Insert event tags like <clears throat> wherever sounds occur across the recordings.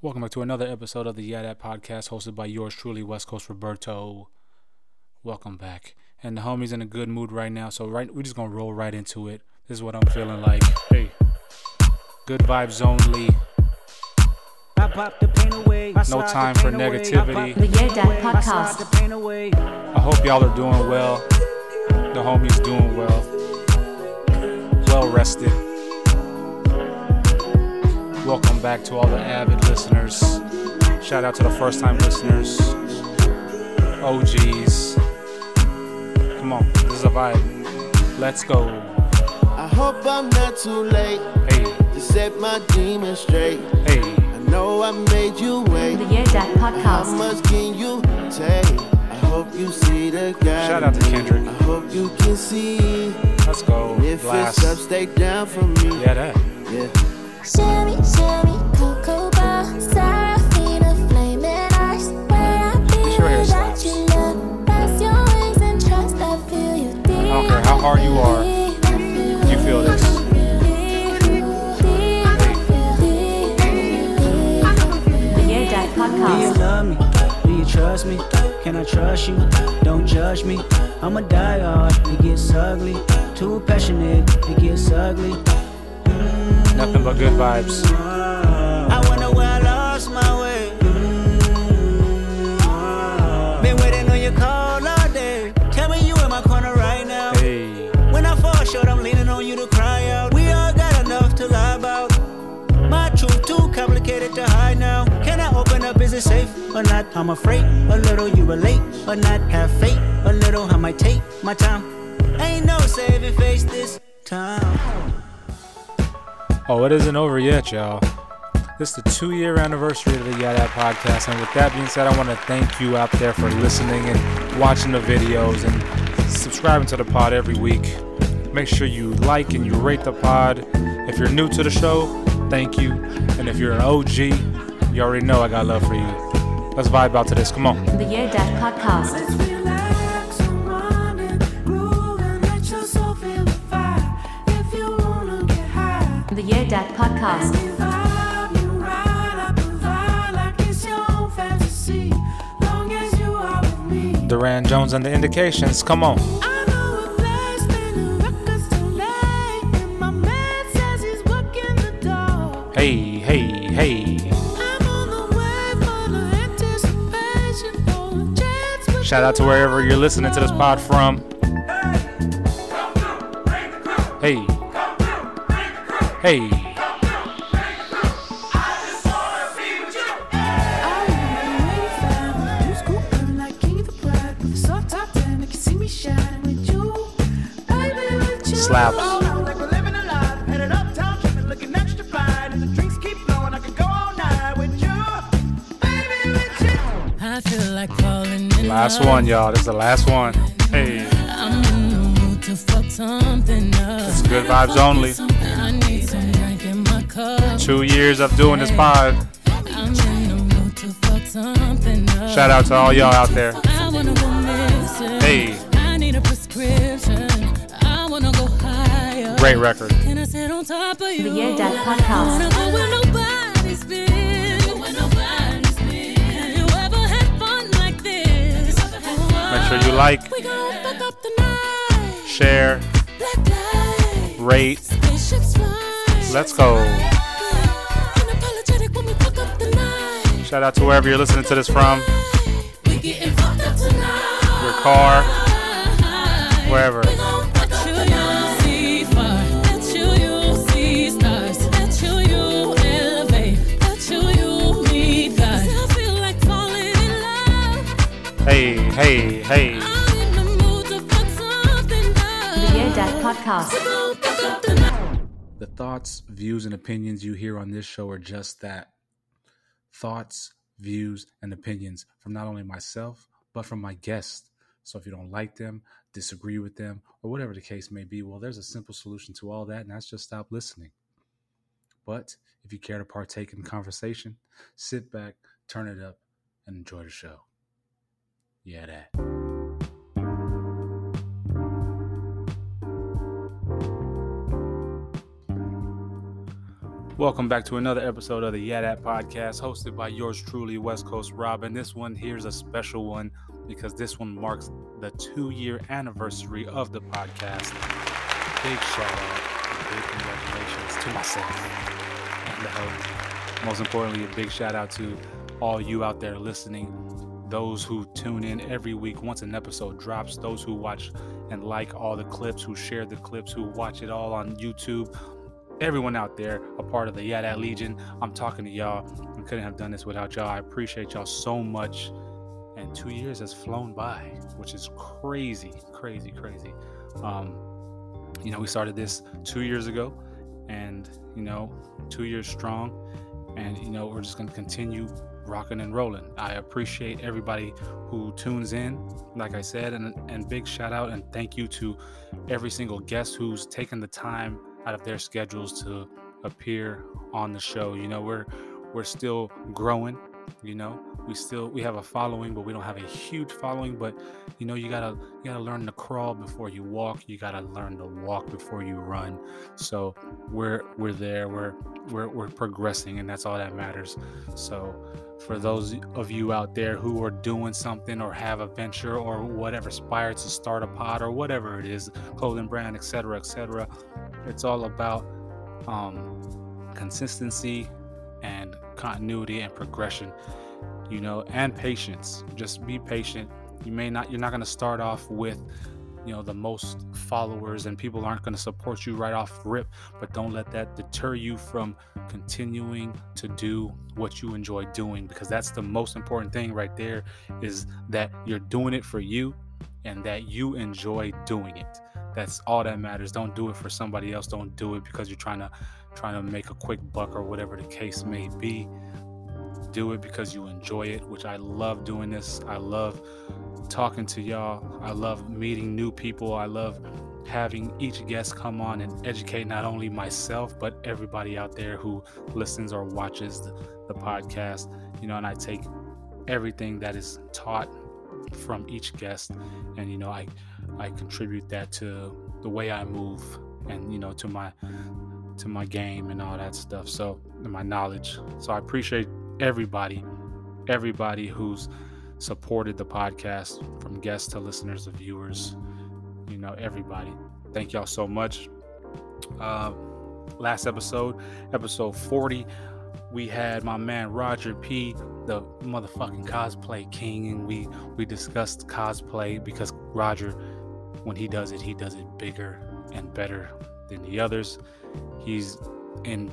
Welcome back to another episode of the YeahDat podcast hosted by yours truly, West Coast Roberto. Welcome back. And the homie's in a good mood right now, so right we're just gonna roll right into it. This is what I'm feeling like. Hey. Good vibes only. No time for negativity. The YeahDat podcast. I hope y'all are doing well. The homie's doing well. Well rested. Welcome back to all the avid listeners. Shout out to the first time listeners. OGs. Come on, this is a vibe. Let's go. I hope I'm not too late Hey, to set my demons straight. hey. I know I made you wait. The YeahDat How podcast. much can you take? I hope you see the guy. Shout out to Kendrick. I hope you can see. Let's go. If Blast. it's up, stay down for me. Yeah, that. Yeah. Sherry, Sherry, Cocoa Bar, Serafina, Flaming Ice. When I This your hair feel that slaps. you love, press your wings and trust. I feel you deep. I don't care how hard you are. You feel this. The YeahDat Do you love me? Do you trust me? Can I trust you? Don't judge me. I'm a diehard. It gets ugly. Too passionate. It gets ugly. Nothing but good vibes. I wonder where I lost my way. Mm-hmm. Been waiting on your call all day. Tell me you in my corner right now. Hey. When I fall short, I'm leaning on you to cry out. We all got enough to lie about. My truth too complicated to hide now. Can I open up? Is it safe or not? I'm afraid a little you relate or not. Have faith a little. I might take my time. Ain't no saving face this time. Oh, it isn't over yet, y'all. This is the two year anniversary of the YeahDat podcast. And with that being said, I want to thank you out there for listening and watching the videos and subscribing to the pod every week. Make sure you like and you rate the pod. If you're new to the show, thank you. And if you're an OG, you already know I got love for you. Let's vibe out to this. Come on. The YeahDat podcast. The YeahDat podcast. Durand Jones and the Indications. Come on. Hey, hey, hey. Shout out to wherever you're listening to this pod from. Hey. Hey. Slaps. I feel like falling in Last one, y'all. This is the last one. Hey. I'm in the mood to fuck something up. It's good vibes only. Two years of doing this pod. I'm in the mood to fuck something up. Shout out to all y'all out there. I wanna go missing. Hey. I need a prescription. I wanna go higher. Great record. Can I sit on top of you? The YeahDat podcast. wanna go where nobody's been. Go where nobody's been. You ever had fun like this? Make sure you like, We gon' fuck up the night. share, rate. Let's go. Shout out to wherever you're listening to this from. We getting fucked up tonight. Your car, wherever. We gon' touch you, you see fire. Touch you, you see stars. Touch you, you elevate. Touch you, you meet God. 'Cause I feel like falling in love. Hey, hey, hey. The mood to fuck something up. The YeahDat podcast. We gon' fuck up the night. The thoughts, views, and opinions you hear on this show are just that thoughts, views, and opinions from not only myself, but from my guests. So if you don't like them, disagree with them, or whatever the case may be, well, there's a simple solution to all that, and that's just stop listening. But if you care to partake in conversation, sit back, turn it up, and enjoy the show. Yeah, that. Welcome back to another episode of the YeahDat Podcast, hosted by yours truly, West Coast Rob. And this one here's a special one because this one marks the two year anniversary of the podcast. Big shout out, big congratulations to myself and the host. Most importantly, a big shout out to all you out there listening, those who tune in every week once an episode drops, those who watch and like all the clips, who share the clips, who watch it all on YouTube. Everyone out there, a part of the YeahDat Legion, I'm talking to y'all. I couldn't have done this without y'all. I appreciate y'all so much. And two years has flown by, which is crazy, crazy, crazy. Um, you know, we started this two years ago, and you know, two years strong, and you know, we're just gonna continue rocking and rolling. I appreciate everybody who tunes in, like I said, and and big shout out and thank you to every single guest who's taken the time out of their schedules to appear on the show. You know, we're we're still growing. You know, we still we have a following, but we don't have a huge following. But you know, you gotta you gotta learn to crawl before you walk. You gotta learn to walk before you run. So we're we're there. We're we're we're progressing, and that's all that matters. So for those of you out there who are doing something or have a venture or whatever, aspire to start a pod or whatever it is, clothing brand, etc., etc. It's all about um, consistency and continuity and progression, you know, and patience. Just be patient. You may not, you're not going to start off with, you know, the most followers and people aren't going to support you right off rip, but don't let that deter you from continuing to do what you enjoy doing because that's the most important thing right there is that you're doing it for you and that you enjoy doing it. That's all that matters. Don't do it for somebody else. Don't do it because you're trying to trying to make a quick buck or whatever the case may be. Do it because you enjoy it, which I love doing this. I love talking to y'all. I love meeting new people. I love having each guest come on and educate not only myself but everybody out there who listens or watches the, the podcast. You know, and I take everything that is taught from each guest. And you know I I contribute that to the way I move and you know to my to my game and all that stuff. So my knowledge. So I appreciate everybody everybody who's supported the podcast from guests to listeners to viewers. You know everybody. Thank y'all so much. Uh, last episode episode 40 we had my man Roger P, the motherfucking cosplay king, and we we discussed cosplay because Roger, when he does it, he does it bigger and better than the others. He's in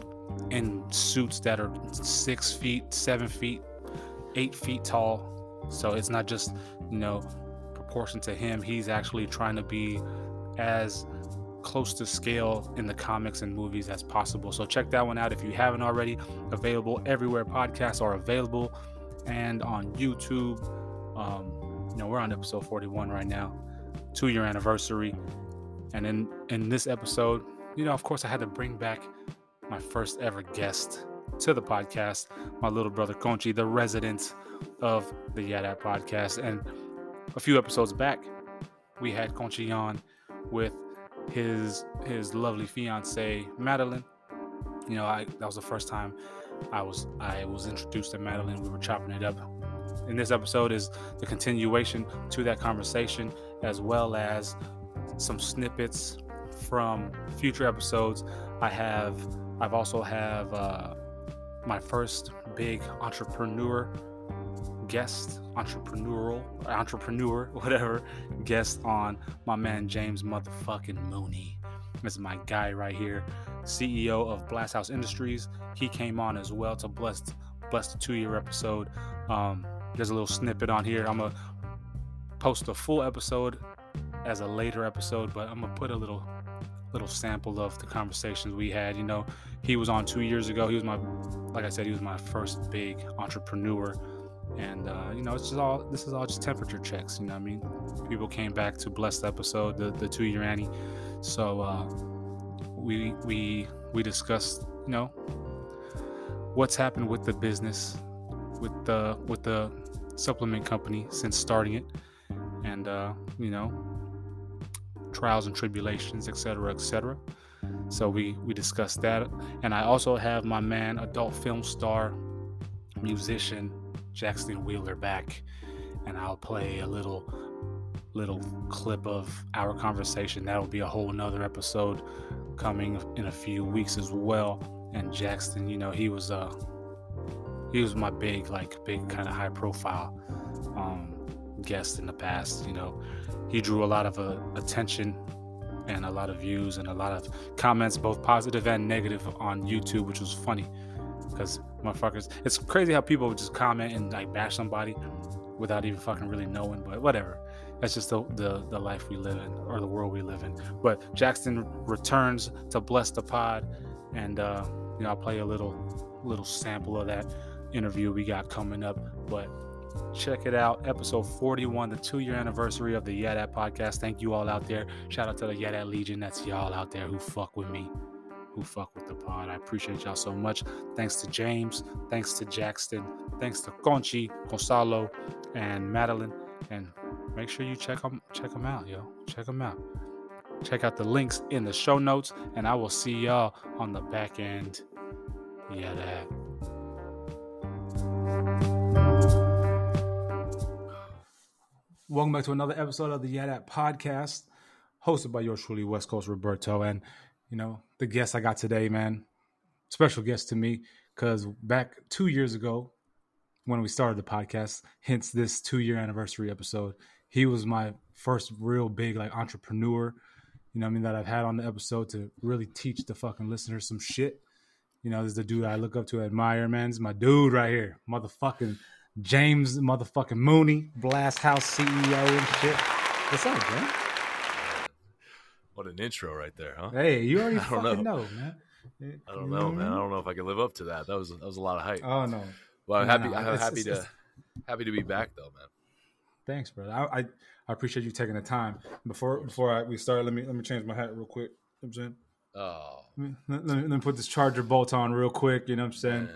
in suits that are six feet, seven feet, eight feet tall. So it's not just you know proportion to him. He's actually trying to be as close to scale in the comics and movies as possible. So check that one out if you haven't already. Available everywhere podcasts are available and on YouTube. Um, you know, we're on episode 41 right now, two year anniversary. And in in this episode, you know, of course, I had to bring back my first ever guest to the podcast, my little brother Gonchi, the resident of the YeahDat podcast. And a few episodes back, we had Gonchi on with his his lovely fiance Madeline. You know, I that was the first time I was I was introduced to Madeline. We were chopping it up. In this episode is the continuation to that conversation, as well as some snippets from future episodes. I have I've also have uh, my first big entrepreneur guest, entrepreneurial, entrepreneur, <laughs> whatever, guest on my man James motherfucking Mooney. This is my guy right here, CEO of Blasthouse Industries. He came on as well to bless bless the two year episode. Um, there's a little snippet on here. I'm gonna post a full episode as a later episode, but I'm gonna put a little little sample of the conversations we had. You know, he was on two years ago. He was my, like I said, he was my first big entrepreneur and uh, you know it's just all this is all just temperature checks you know what i mean? People came back to bless the episode the, the two year annie. So uh, we we we discussed you know what's happened with the business with the with the supplement company since starting it. And uh, you know trials and tribulations etc etc So we we discussed that, and I also have my man, adult film star, musician Jaxton Wheeler back, and I'll play a little little clip of our conversation. That'll be a whole nother episode coming in a few weeks as well. And Jaxton, you know, he was uh he was my big like big kind of high profile um guest in the past. You know, he drew a lot of uh, attention and a lot of views and a lot of comments, both positive and negative, on YouTube, which was funny because motherfuckers. It's crazy how people just comment and like bash somebody without even fucking really knowing. But whatever. That's just the, the the life we live in or the world we live in. But Jaxton returns to bless the pod, and uh, you know I'll play a little little sample of that interview we got coming up. But check it out, episode 41, the two year anniversary of the That podcast. Thank you all out there. Shout out to the That Legion. That's y'all out there who fuck with me, who fuck with the pod. I appreciate y'all so much. Thanks to James. Thanks to Jaxton. Thanks to Gonchi, Gonzalo, and Madeline. And make sure you check them check them out, yo. Check them out. Check out the links in the show notes, and I will see y'all on the back end. Yeah, that. Welcome back to another episode of the YeahDat podcast, hosted by yours truly, West Coast Roberto. And you know, the guest I got today, man, special guest to me, because back two years ago, when we started the podcast, hence this two year anniversary episode, he was my first real big like entrepreneur, you know I mean, that I've had on the episode to really teach the fucking listeners some shit. You know, this is the dude I look up to, admire, man. This is my dude right here. Motherfucking James motherfucking Mooney, Blasthouse CEO and shit. What's up, man? What an intro right there, huh? Hey, you already <laughs> I don't fucking know. know. man. I don't know, man. I don't know if I can live up to that. That was that was a lot of hype. Oh no. well, I'm no, happy. no, I'm it's- happy it's- to it's- happy to be back though, man. Thanks, brother. I, I I appreciate you taking the time. Before before I, we start, let me let me change my hat real quick. You know what I'm saying? Oh, Let me, let, me, let me put this charger bolt on real quick. You know what I'm saying?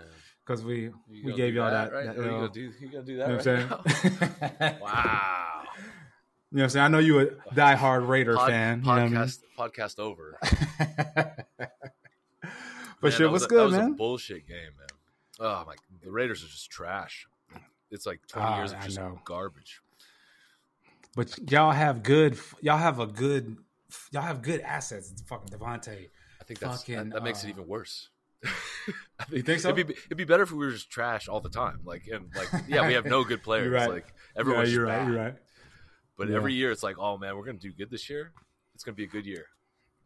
Because we You we gave y'all that. right? that Oh, you gonna do you gonna do you that know what I'm saying? <laughs> wow. You know what I'm saying? I know you a <laughs> diehard Raider Pod- fan. You know what I mean? podcast podcast over. <laughs> but shit, was what's a- that good, was man? A bullshit game, man. Oh my, the Raiders are just trash. It's like 20 Ah, years of just garbage. But y'all have good. Y'all have a good. Y'all have good assets. It's fucking Davante. I think that's Fucking, that, that makes uh, it even worse. <laughs> I You think so? It'd be, it'd be better if we were just trash all the time. Like and like, yeah, we have no good players. Right. Like everyone's yeah, you're just right. bad. You're right. But Yeah. every year it's like, oh man, we're gonna do good this year. It's gonna be a good year.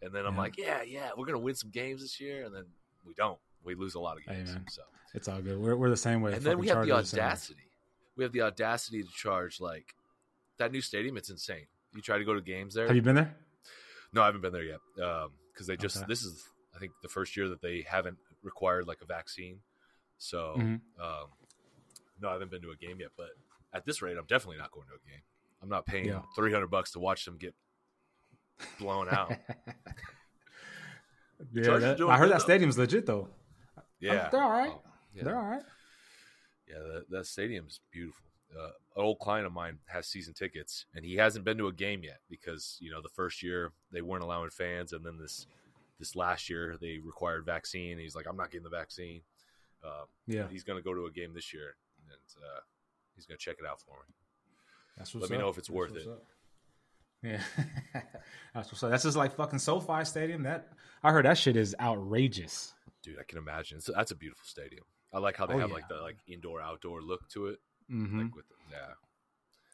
And then I'm Yeah. like, yeah, yeah, we're gonna win some games this year, and then we don't. We lose a lot of games. man. so It's all good. We're, we're the same way. and then we have the audacity. We have the audacity to charge like that new stadium. It's insane. You try to go to games there. Have you been there? No, I haven't been there yet. Because they just Okay. this is I think the first year that they haven't required like a vaccine. So Mhm. um, no, I haven't been to a game yet. But at this rate, I'm definitely not going to a game. I'm not paying Yeah. 300 bucks to watch them get blown out. <laughs> Yeah, that- I heard that though. stadium's legit though. Yeah, they're all right. Oh, yeah, They're all right. yeah. That, that stadium's beautiful. Uh, an old client of mine has season tickets, and he hasn't been to a game yet because you know the first year they weren't allowing fans, and then this this last year they required vaccine. And he's like, I'm not getting the vaccine. Uh, Yeah, he's going to go to a game this year, and uh, he's going to check it out for me. Let me up. know if it's That's worth it. up. Yeah, <laughs> that's what's up. That's just like fucking SoFi Stadium. That I heard that shit is outrageous. Dude, I can imagine. So that's a beautiful stadium. I like how they Oh, have yeah. like the like indoor outdoor look to it. hmm Like with yeah,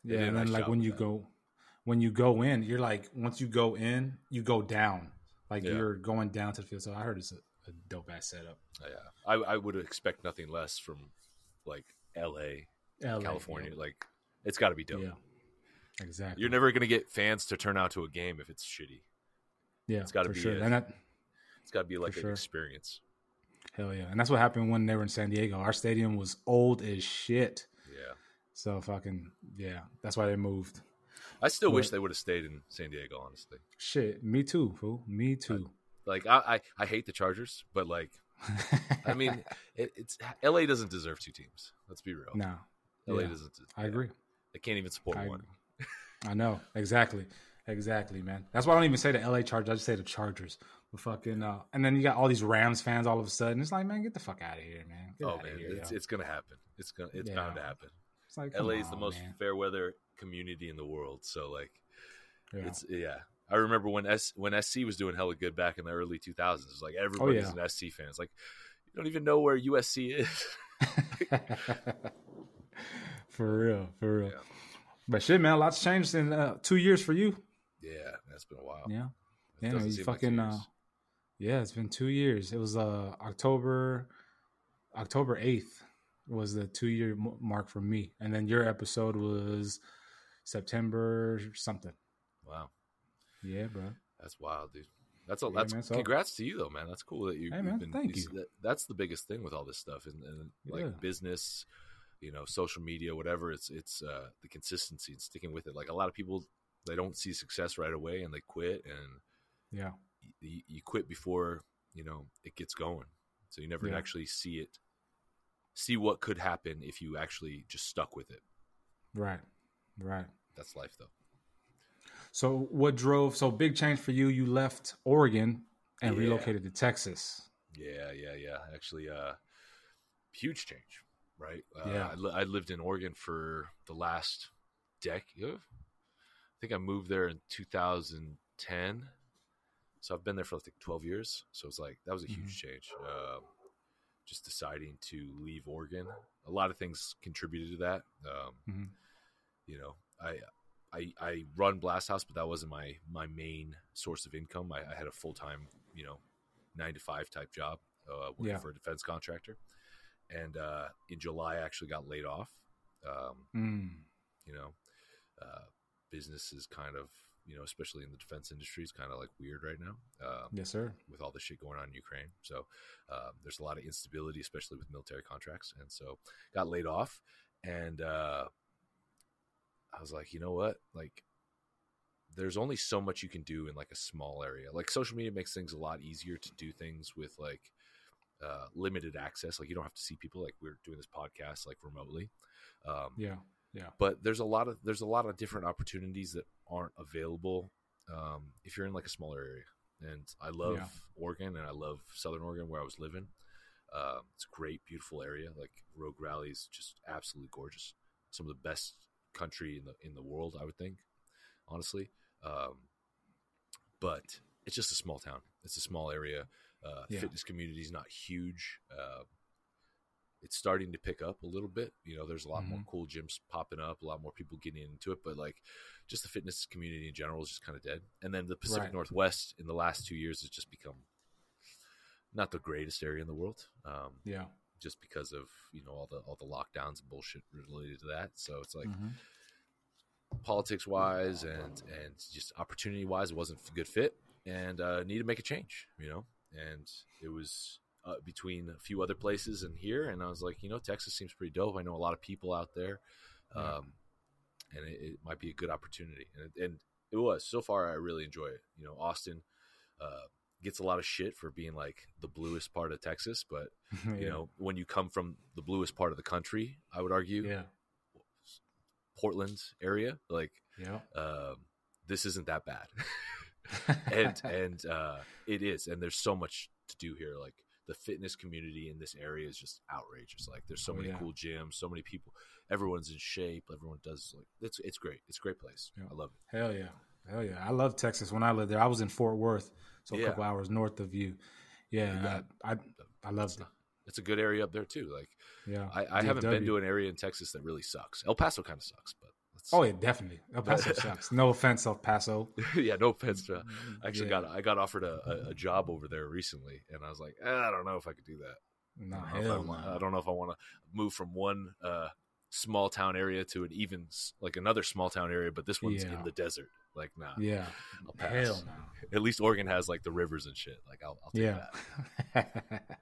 They yeah, and then nice like when you that. go, when you go in, you're like once you go in, you go down. Like Yeah. you're going down to the field. So I heard it's a, a dope ass setup. yeah. I I would expect nothing less from like L.A. LA, California. Like it's got to be dope. Yeah, exactly. You're never going to get fans to turn out to a game if it's shitty. yeah, it's gotta be sure. a- that, It's got to be like an sure. experience. hell yeah, and that's what happened when they were in San Diego. Our stadium was old as shit. Yeah. So fucking yeah, that's why they moved. I still wish they would have stayed in San Diego. Honestly, Shit, me too, fool. Me too. like I I, I hate the Chargers, but like I <laughs> mean, it, it's L.A. doesn't deserve two teams. Let's be real. no, L.A. yeah, doesn't. I agree. They can't even support I, one. <laughs> I know exactly, exactly, man. That's why I don't even say the LA Chargers. I just say the Chargers. fucking, uh, and then you got all these Rams fans all of a sudden. It's like, man, get the fuck out of here, man. Get oh man, here, it's it's gonna happen. It's gonna it's bound to happen. It's like, LA is the most man. fair weather community in the world. So like, Yeah. it's yeah. I remember when S when SC was doing hella good back in the early 2000s. It's like everybody's Oh, yeah. an SC fan. It's like you don't even know where USC is. <laughs> <laughs> for real, for real. Yeah. But shit, man, a lot's changed in uh, two years for you. yeah, that's been a while. Yeah, It yeah, you like fucking. two uh, yeah, it's been two years. It was uh October, October eighth was the two year mark for me, and then your episode was September something. wow, Yeah, bro. that's wild, dude. That's a Yeah, that's man, so- congrats to you though, man. That's cool that you. Hey, you've man, been, thank you- you. That, that's the biggest thing with all this stuff, and, and like Yeah. business, you know, social media, whatever. It's it's uh, the consistency and sticking with it. Like a lot of people, they don't see success right away and they quit, and Yeah, you, you quit before you know it gets going. So you never Yeah. actually see it, see what could happen if you actually just stuck with it. right, right. That's life, though. So what drove? So big change for you. You left Oregon and Yeah. relocated to Texas. Yeah, yeah, yeah. Actually, uh, huge change, right? Uh, Yeah. I, li- I lived in Oregon for the last decade. I think I moved there in 2010. So I've been there for like 12 years. So it's like, that was a huge change. Um, just deciding to leave Oregon. A lot of things contributed to that. Um, Mhm. You know, I, I, I run Blasthouse, but that wasn't my, my main source of income. I, I had a full time, you know, nine to five type job, uh, working Yeah. for a defense contractor. And uh, in July, I actually got laid off. Um, Mm. you know, uh, business is kind of, you know, especially in the defense industry, is kind of like weird right now um, Yes, sir. with all the shit going on in Ukraine. So um, there's a lot of instability, especially with military contracts. And so got laid off. And uh, I was like, you know what? Like, there's only so much you can do in like a small area. Like social media makes things a lot easier to do things with like uh, limited access. Like you don't have to see people. Like we're doing this podcast like remotely. Um, Yeah, yeah, but there's a lot of there's a lot of different opportunities that aren't available um, if you're in like a smaller area. And I love Yeah. Oregon and I love Southern Oregon where I was living. Um, it's a great, beautiful area. Like Rogue Valley is just absolutely gorgeous. Some of the best country in the in the world, I would think, honestly. Um, but it's just a small town. It's a small area. Uh, Yeah. Fitness community is not huge. Uh, it's starting to pick up a little bit. You know, there's a lot more Mhm. cool gyms popping up, a lot more people getting into it, but like just the fitness community in general is just kind of dead. And then the Pacific Right. Northwest in the last two years has just become not the greatest area in the world. Um, yeah. just because of you know all the all the lockdowns and bullshit related to that. So it's like Mhm. politics wise and and just opportunity wise, it wasn't a good fit, and uh, need to make a change. You know, and it was uh, between a few other places and here, and I was like, you know, Texas seems pretty dope. I know a lot of people out there, Yeah. um, and it, it might be a good opportunity, and it, and it was so far. I really enjoy it. You know, Austin. Uh, gets a lot of shit for being like the bluest part of Texas, but <laughs> you know when you come from the bluest part of the country i would argue yeah, portland area like yeah, um, this isn't that bad <laughs> <laughs> and and uh, it is and there's so much to do here like the fitness community in this area is just outrageous like there's so Oh, many yeah. cool gyms so many people everyone's in shape everyone does like it's it's great it's a great place Yeah. i love it hell yeah, hell yeah. I love Texas. When I lived there, I was in Fort Worth, so a Yeah. couple hours north of you. Yeah, I, I, I loved it. it's a good area up there too like Yeah, i, I haven't been to an area in texas that really sucks el paso kind of sucks Oh yeah, definitely. El Paso <laughs> sucks. No offense, El Paso. <laughs> yeah, no offense to. I actually Yeah. got I got offered a, a, job over there recently, and I was like, eh, I don't know if I could do that. No, I don't know if I hell want- I don't know if I want to move from one uh, small town area to an even like another small town area, but this one's Yeah. in the desert. Like, nah. Yeah, I'll pass. hell no. At least Oregon has like the rivers and shit. Like, I'll, I'll take Yeah. that. <laughs>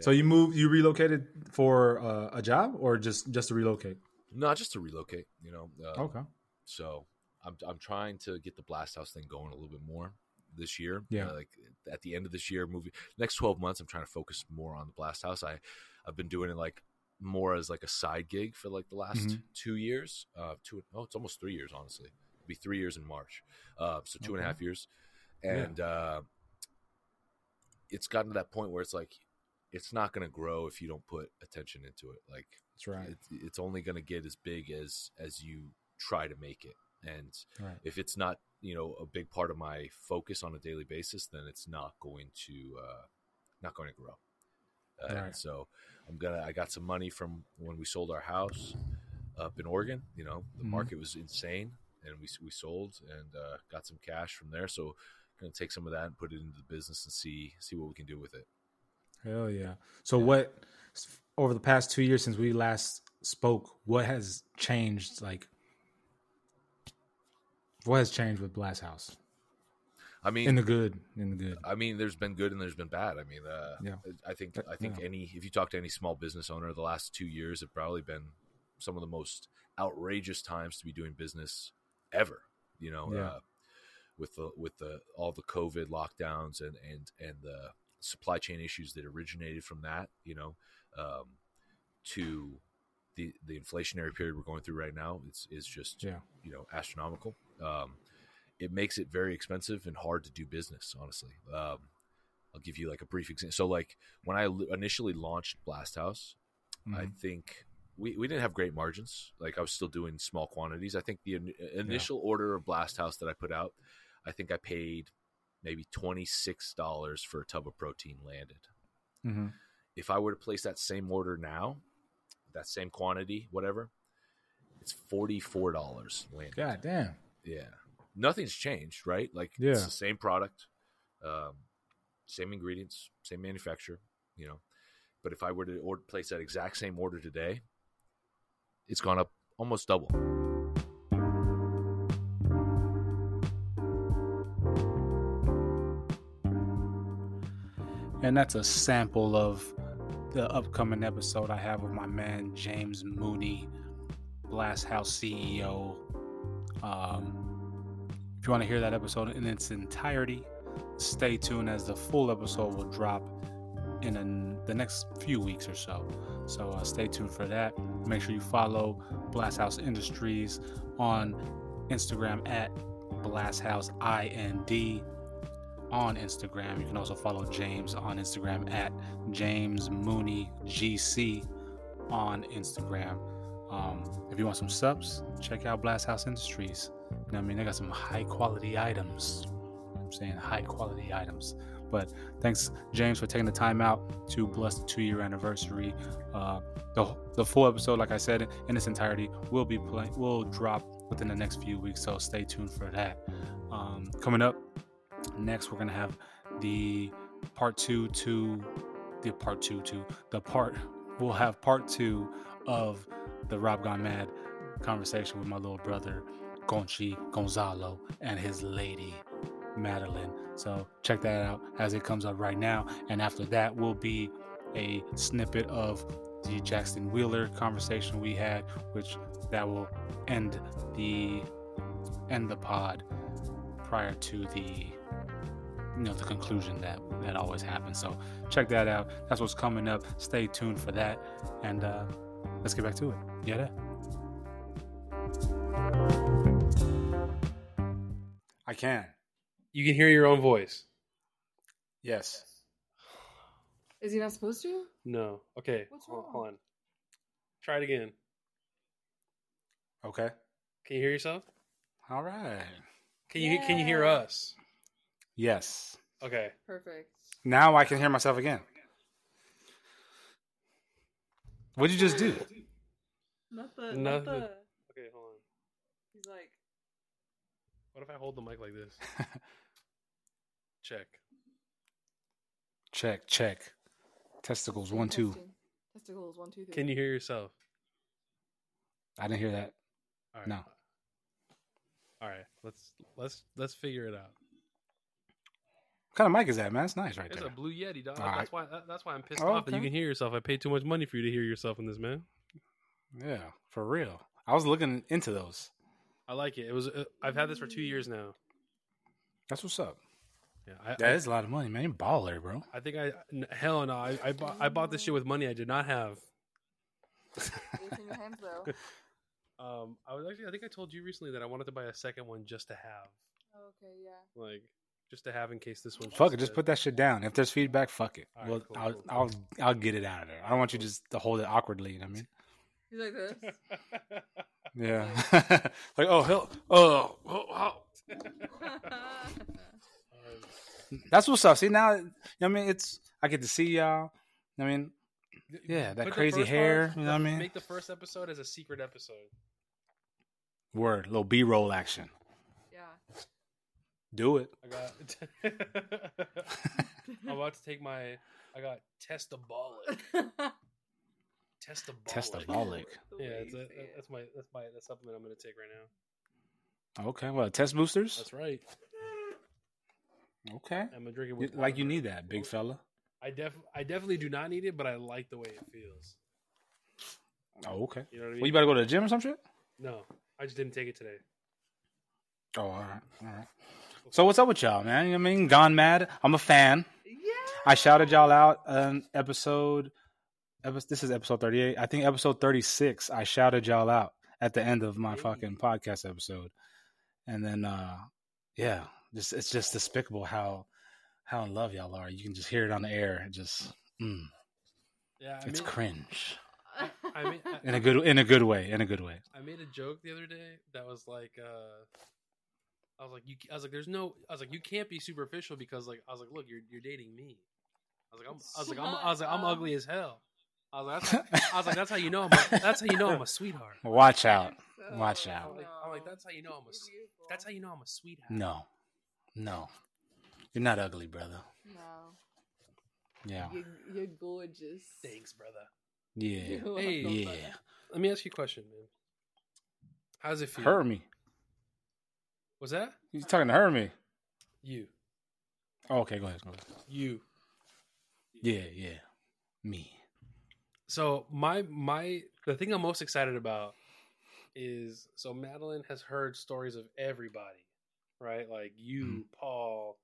So you moved, you relocated for uh, a job or just just to relocate? No, just to relocate. You know. Uh, Okay. So I'm I'm trying to get the Blasthouse thing going a little bit more this year. Yeah. Uh, like at the end of this year, movie next 12 months, I'm trying to focus more on the Blasthouse. I I've been doing it like more as like a side gig for like the last Mhm. two years. Uh, two oh, it's almost three years honestly. It'll be three years in March. Uh, so two and a half years, Yeah. and uh, it's gotten to that point where it's like it's not going to grow if you don't put attention into it. Like That's right. it's, it's only going to get as big as as you try to make it and Right. if it's not you know a big part of my focus on a daily basis then it's not going to uh not going to grow uh, Right. so i'm gonna i got some money from when we sold our house up in oregon you know the Mhm. market was insane and we, we sold and uh, got some cash from there so gonna take some of that and put it into the business and see see what we can do with it Hell yeah. So what over the past two years since we last spoke, what has changed? Like, what has changed with Blasthouse i mean in the good? In the good. I mean, there's been good and there's been bad. I mean, uh, Yeah. I think I think yeah. any if you talk to any small business owner, the last two years have probably been some of the most outrageous times to be doing business ever. You know, Yeah. uh, with the with the all the COVID lockdowns and and and the supply chain issues that originated from that. You know, um, to the the inflationary period we're going through right now, it's is just Yeah. you know astronomical. Um, it makes it very expensive and hard to do business. Honestly, um, I'll give you like a brief example. So, like when I l- initially launched Blasthouse, I Mhm. think we, we didn't have great margins. Like I was still doing small quantities. I think the in- initial order of Blasthouse that I put out, I think I paid maybe twenty six dollars for a tub of protein landed. Mhm. If I were to place that same order now, that same quantity, whatever, it's forty four dollars landed. God damn. Yeah. Nothing's changed, right? Like Yeah. it's the same product, um, same ingredients, same manufacturer, you know. But if I were to order, place that exact same order today, it's gone up almost double. And that's a sample of the upcoming episode I have with my man James Mooney, Blasthouse CEO. Um, if you want to hear that episode in its entirety, stay tuned as the full episode will drop in an, the next few weeks or so. So uh, stay tuned for that. Make sure you follow Blasthouse Industries on Instagram at Blasthouse IND on Instagram. You can also follow James on Instagram at James Mooney GC on Instagram. Um, if you want some subs, check out Blasthouse Industries. You know I mean? They got some high quality items. I'm saying high quality items. But thanks, James, for taking the time out to bless the two year anniversary. Uh, the, the full episode, like I said, in its entirety, will be playing, will drop within the next few weeks. So stay tuned for that. Um, coming up, next we're gonna have the part two to the part two to the part we'll have part two of the Rob Gon'Mad conversation with my little brother Gonchi Gonzalo and his lady Madeline. So check that out as it comes up right now. And after that will be a snippet of the Jaxton Wheeler conversation we had, which that will end the end the pod prior to the you know the conclusion that that always happens so check that out that's what's coming up stay tuned for that and uh let's get back to it yeah i can You can hear your own voice. yes Is he not supposed to? No. Okay. What's wrong? hold on. Try it again. okay Can you hear yourself? all right Can you can you hear us? Yes Okay. Perfect. now i can hear myself again what'd you just do Nothing. the. Nothing. Not the. Okay, hold on. He's like. What if I hold the mic like this? <laughs> Check. check check testicles one two testing. Testicles one two three. Can you hear yourself? i didn't hear that All right. No. All right. Let's let's let's figure it out. What kind of mic is that man it's nice right It's there a Blue Yeti, dog. All right. That's why that, that's why I'm pissed Oh, off that you can hear yourself. I paid too much money for you to hear yourself in this, man. yeah for real i was looking into those I like it. It was. Uh, I've had this for two years now. that's what's up Yeah. I, That is a lot of money, man. You're baller, bro. I think I n- hell no. I I bought, I bought this shit with money I did not have. It's in your hands though. <laughs> Um, I was actually I think I told you recently that I wanted to buy a second one just to have. okay, yeah. Like, just to have in case this one. Fuck it, just put that shit down. If there's feedback, fuck it. All right, well, cool, I'll, cool, I'll I'll get it out of there. I don't want you just to hold it awkwardly. You know what I mean? He's like this. <laughs> Yeah. <laughs> like oh hell oh, oh, oh. <laughs> That's what's up. See now, you know what I mean, it's I get to see y'all. I mean, yeah, that Put crazy hair. part- you know what I mean? Make the first episode as a secret episode. Word, little B roll action. Yeah. Do it. I got. <laughs> I'm about to take my. I got testabolic. <laughs> Testabolic. Testabolic. <laughs> Yeah, it's a, that's my that's my that's supplement I'm going to take right now. Okay, well, test boosters. That's right. Okay, I'm gonna drink it with like you need that, big fella. I def I definitely do not need it, but I like the way it feels. Oh, okay. You know what I mean? Well, you better go to the gym or some shit. no, I just didn't take it today. Oh, all right, all right. So what's up with y'all, man? You know what I mean, Gon'Mad. I'm a fan. Yeah. I shouted y'all out on episode. epi- This is episode 38. I think episode 36. I shouted y'all out at the end of my fucking podcast episode, and then, uh yeah, just it's just despicable how how in love y'all are. You can just hear it on the air. It just, mm, Yeah, I it's made, cringe I made, I, in a good in a good way. In a good way. I made a joke the other day that was like, uh, I was like, you, I was like, there's no, I was like, you can't be superficial because like, I was like, look, you're you're dating me. I was like, I'm, I was like, I'm, I was like, I'm ugly as hell. I was like, that's, I was like, that's how you know I'm, a, that's how you know I'm a sweetheart. Watch out. Watch out. I'm like, I'm like, that's how you know I'm a, s- Beautiful. that's how you know I'm a sweetheart. No, no, you're not ugly, brother. No. Yeah, You're, you're gorgeous. Thanks, brother. yeah, Hey. yeah. Let me ask you a question, man. How does it feel? Her me. Was that You talking to her me? you? Oh, okay, go ahead. Go ahead. You. Yeah, yeah, me. So my my the thing I'm most excited about is so Madeline has heard stories of everybody, right? Like you, Mhm. Paul,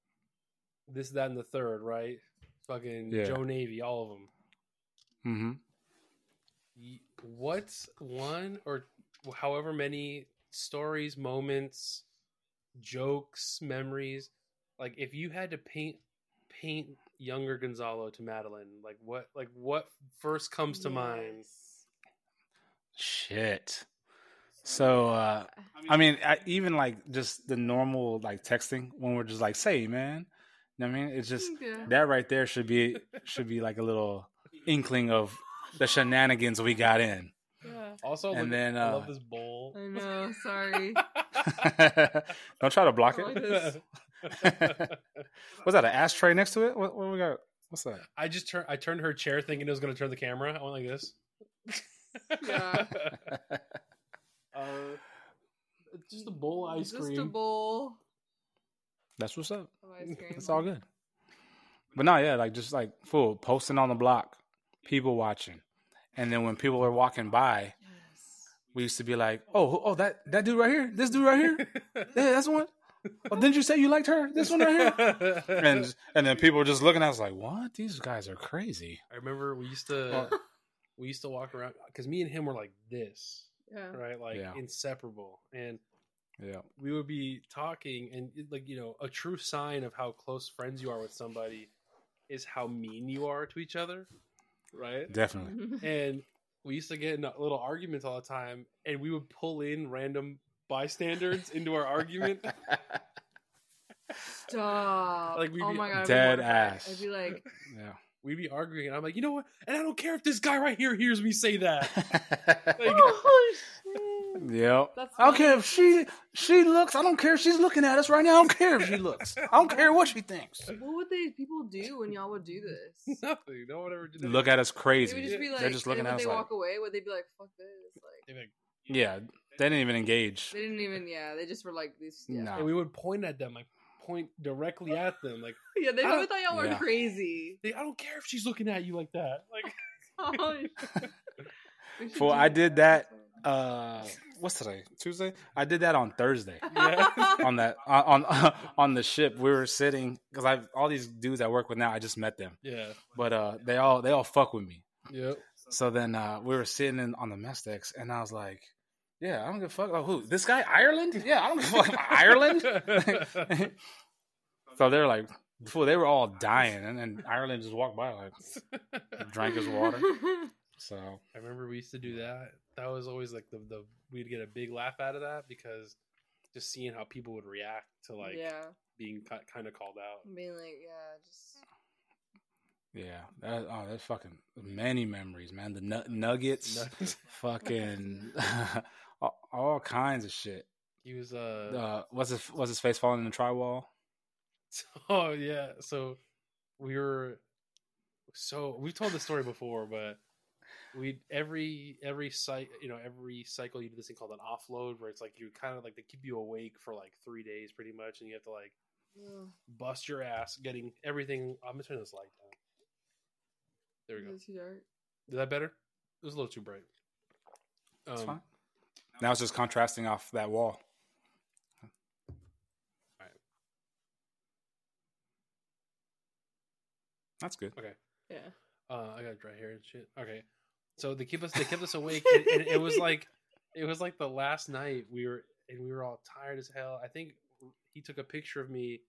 this, that, and the third, right? Fucking Yeah. Joe Navy, all of them. Mm-hmm. What's one or however many stories, moments, jokes, memories? Like if you had to paint paint younger Gonzalo to Madeline, like what like what first comes to mind? Shit. So, uh, I mean, I, even like just the normal like texting when we're just like, "Say, man," you know what I mean? It's just Yeah. that right there should be should be like a little inkling of the shenanigans we got in. Yeah. Also, And look- then, I uh, love this bowl. I know. Sorry. <laughs> <laughs> Don't try to block it. this. <laughs> What's that? An ashtray next to it? What, what we got? What's that? I just turned. I turned her chair thinking it was going to turn the camera. I went like this. Yeah. <laughs> uh, just a bowl of ice Just cream. a bowl That's what's up. of ice cream. It's all good. But no, yeah, like just like full posting on the block, people watching, and then when people are walking by, Yes. We used to be like, "Oh, oh, that that dude right here, this dude right here, <laughs> yeah, that's the one." Oh, didn't you say you liked her? This one right here. <laughs> And and then people were just looking at us like, "What? These guys are crazy." I remember we used to we used to walk around because me and him were like this, Yeah. right? Like Yeah. inseparable, and Yeah. we would be talking, and like you know, a true sign of how close friends you are with somebody is how mean you are to each other, right? Definitely. <laughs> and we used to get in little arguments all the time, and we would pull in random bystanders into our argument. <laughs> Stop. Like, we'd oh be my god. I'd dead ass. I'd be like, Yeah. We'd be arguing, and I'm like, you know what? And I don't care if this guy right here hears me say that. <laughs> Like, oh shit. Yep. That's I don't care if she she looks. I don't care if she's looking at us right now. I don't care if she looks. I don't care what she thinks. What would they people do when y'all would do this? <laughs> nothing. No one ever did that. Look at us They crazy. would just be like, They're just looking and at when us they like, walk away, would they be like, "Fuck this"? Like They'd be like- yeah, they didn't even engage. they didn't even. Yeah, they just were like these. Yeah, No. and we would point at them, like point directly at them, like <laughs> yeah. They I probably don't- thought y'all were Yeah. crazy. I don't care if she's looking at you like that. Like, <laughs> Oh, We should Fool, do I did that. Uh, what's today? Tuesday. I did that on Thursday. <laughs> yeah, on that on on, <laughs> on the ship we were sitting because I all these dudes I work with now I just met them yeah, but uh they all they all fuck with me yep. so then uh we were sitting in, on the mess decks and I was like yeah I don't give a fuck oh who this guy Ireland yeah I don't give a fuck <laughs> Ireland So they're like, fool, they were all dying, and then Ireland just walked by like drank his water. So I remember we used to do that. That was always like the the we'd get a big laugh out of that because just seeing how people would react to like yeah, being kind of called out. being like, yeah, just yeah, that, oh, there's fucking many memories, man. The nu- nuggets, <laughs> Nuggets. fucking <laughs> <laughs> all, all kinds of shit. He was uh Uh, what's his what's his face falling in the tri wall? oh yeah. So we were so we've told the story before, but we every every site you know every cycle you do this thing called an offload where it's like you kind of like they keep you awake for like three days pretty much, and you have to like ugh, bust your ass getting everything. I'm gonna turn this light down. There we go. is too dark? Is that better? It was a little too bright. It's Um, fine. Now it's just contrasting off that wall. That's good. Okay. Yeah. Uh, I got dry hair and shit. Okay, so they keep us. They kept us awake, and, and it was <laughs> like, it was like the last night we were, and we were all tired as hell. I think he took a picture of me,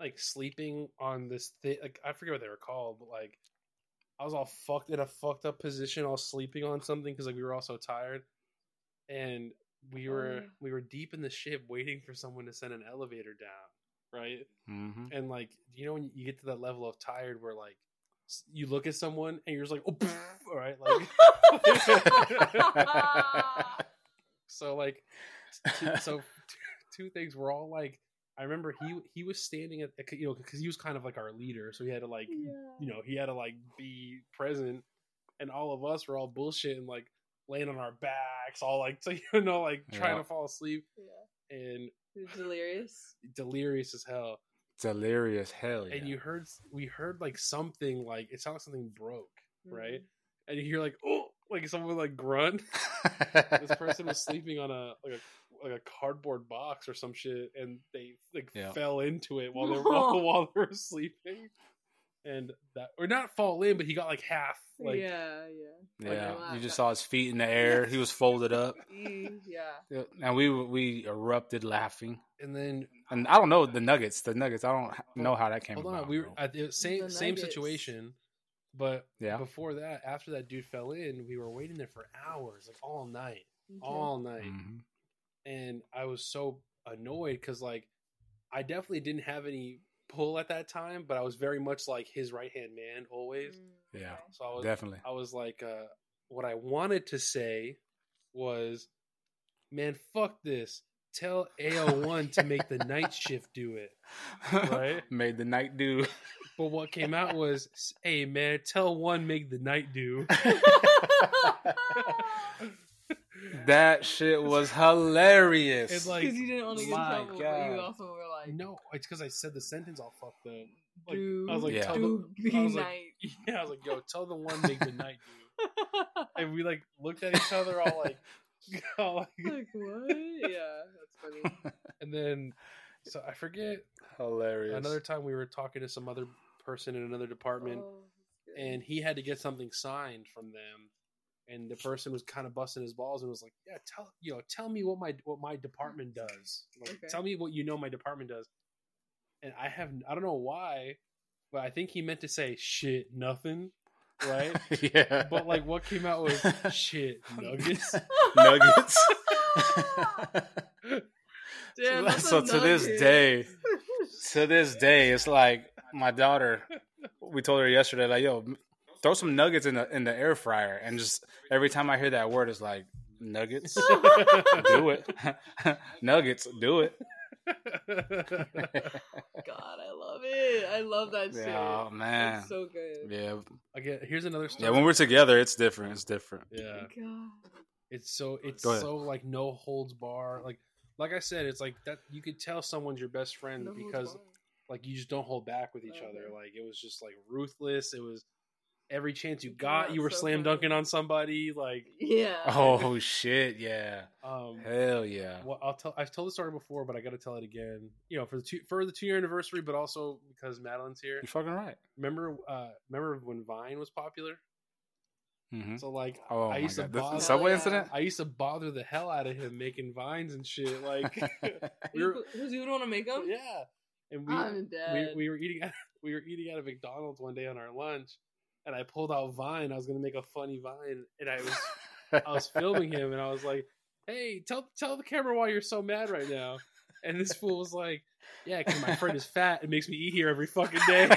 like sleeping on this thing. Like I forget what they were called, but like, I was all fucked in a fucked up position. I was sleeping on something because like we were all so tired, and we were Oh. we were deep in the ship waiting for someone to send an elevator down, right? hmm and like you know when you get to that level of tired where like s- you look at someone and you're just like oh all right like <laughs> so like <laughs> two, so two things were all like i remember he he was standing at you know because he was kind of like our leader so he had to like you know he had to like be present and all of us were all bullshit and like laying on our backs all like <laughs> so you know like trying Yeah. to fall asleep Yeah. and delirious. delirious as hell Delirious hell yeah. and you heard we heard like something like it sounded like something broke right Mm-hmm. and you hear like oh like someone like grunt <laughs> this person was sleeping on a like a like a cardboard box or some shit and they like Yeah. fell into it while they were <laughs> while, while they were sleeping and that or not fall in but he got like half like yeah, yeah. yeah, Like, you just saw his feet in the air. He was <laughs> folded up, <laughs> yeah. Yeah, and we we erupted laughing. and then And I don't know the nuggets. The nuggets. I don't know how that came hold about. on we were at the same The same situation but Yeah. before that after that dude fell in we were waiting there for hours like all night Okay. all night Mhm. and I was so annoyed because like I definitely didn't have any pull at that time, but I was very much like his right hand man always. Mm, Yeah. So I was definitely. I was like, uh, what I wanted to say was, man, fuck this. Tell AO1 to make the night <laughs> shift do it. Right? <laughs> Made the night do. But what came out was, hey man, tell one make the night do. <laughs> that shit was hilarious. It's like, Because you didn't want to get in My trouble, but God. you also were like, no, it's because I said the sentence all fucked up. Like, do, I was like, Yeah. tell do the, the I was like, night. <laughs> yeah, I was like, yo, tell the one make the night do. <laughs> and we like looked at each other all like, <laughs> all like like, what? Yeah, that's funny. and then so I forget hilarious. another time we were talking to some other person in another department Oh, and he had to get something signed from them and the person was kind of busting his balls and was like yeah tell you know tell me what my what my department <laughs> does like, Okay. tell me what you know my department does and i have i don't know why but i think he meant to say shit nothing right <laughs> yeah, but like what came out was <laughs> shit nuggets nuggets. Damn, that's so a to this day, to this day, it's like my daughter. We told her yesterday, like, yo, throw some nuggets in the in the air fryer, and just every time I hear that word, it's like nuggets. <laughs> do it, <laughs> nuggets. Do it. God, I love it. I love that shit. Yeah, oh, man. It's so good. Yeah, again here's another story yeah. When we're together, it's different. It's different. Oh yeah God. It's so it's so like no holds bar. Like like I said, it's like that you could tell someone's your best friend No because like you just don't hold back with each Oh, other. yeah. Like it was just like ruthless. It was every chance you Yeah, got, you were so slam funny. dunking on somebody. Like Yeah. <laughs> Oh shit! Yeah. um Hell yeah. well, I'll tell. I've told the story before, but I got to tell it again. You know, for the two for the two year anniversary, but also because Madeline's here. You're fucking right. Remember, uh, remember when Vine was popular? hmm So like, Oh I my used to god, the, the bother. subway yeah. incident. I used to bother the hell out of him making vines and shit. Like, <laughs> <laughs> we You, were, who's you would want to make them? yeah. and we I'm we, we were eating at, we were eating at a McDonald's one day on our lunch, and I pulled out Vine. I was gonna make a funny Vine, and I was I was <laughs> filming him, and I was like, "Hey, tell tell the camera why you're so mad right now." And this fool was like, "Yeah, because my friend is fat. It makes me eat here every fucking day."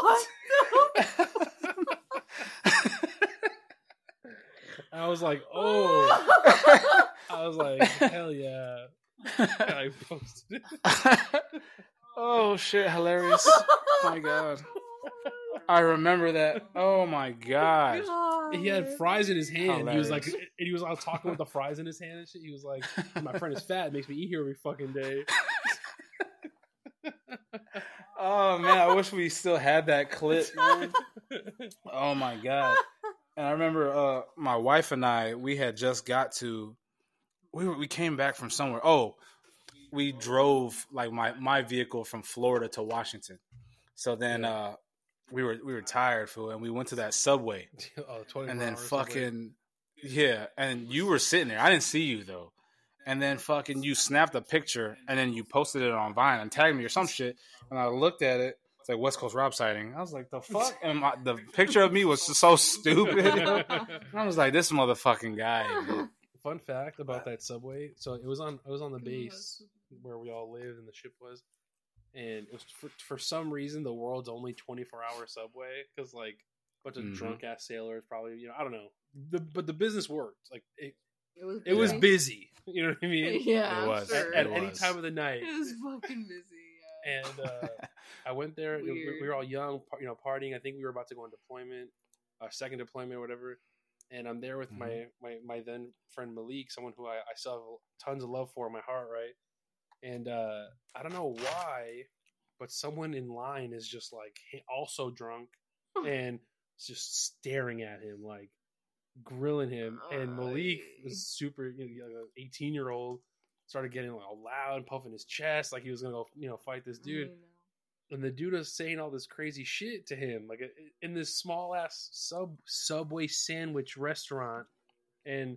what? <laughs> I was like, "Oh." I was like, "Hell yeah!" And I posted it. <laughs> oh shit, hilarious. Oh my god. I remember that. Oh my god. He had fries in his hand. He was like, and he was out talking with the fries in his hand and shit. He was like, "My friend is fat. It makes me eat here every fucking day." Oh man, I wish we still had that clip, man. <laughs> Oh my god. And I remember uh my wife and I we had just got to we were, we came back from somewhere. Oh, we drove like my my vehicle from Florida to Washington. So then uh we were we were tired fool and we went to that subway <laughs> oh, and then hours Subway. fucking yeah, and you were sitting there. I didn't see you though. And then fucking you snapped a picture and then you posted it on Vine and tagged me or some shit. And I looked at it. It's like West Coast Rob sighting. I was like, the fuck? <laughs> And my, the picture of me was so stupid. <laughs> I was like, this motherfucking guy. dude. Fun fact about that subway. So it was on. I was on the base where we all lived, and the ship was. And it was for, for some reason the world's only twenty four hour subway because like a bunch of Mhm. drunk ass sailors probably you know I don't know the but the business worked like it It was. it was busy. busy <laughs> you know what I mean <laughs> Yeah, It I'm was. sure. at, It any was. time of the night It was fucking busy. Yeah. and uh, I went there. We, Weird. we were all young, par- you know, partying. I think we were about to go on deployment, uh, second deployment or whatever. And I'm there with my, Mhm. my my then friend Malik, someone who I, I still have tons of love for in my heart, right? And uh, I don't know why, but someone in line is just like he- also drunk and just staring at him, like grilling him. And Malik Ay. was super, you know, like, 18 year old, started getting like all loud and puffing his chest, like he was gonna go, you know, fight this dude. And the dude is saying all this crazy shit to him, like uh, in this small ass sub subway sandwich restaurant. And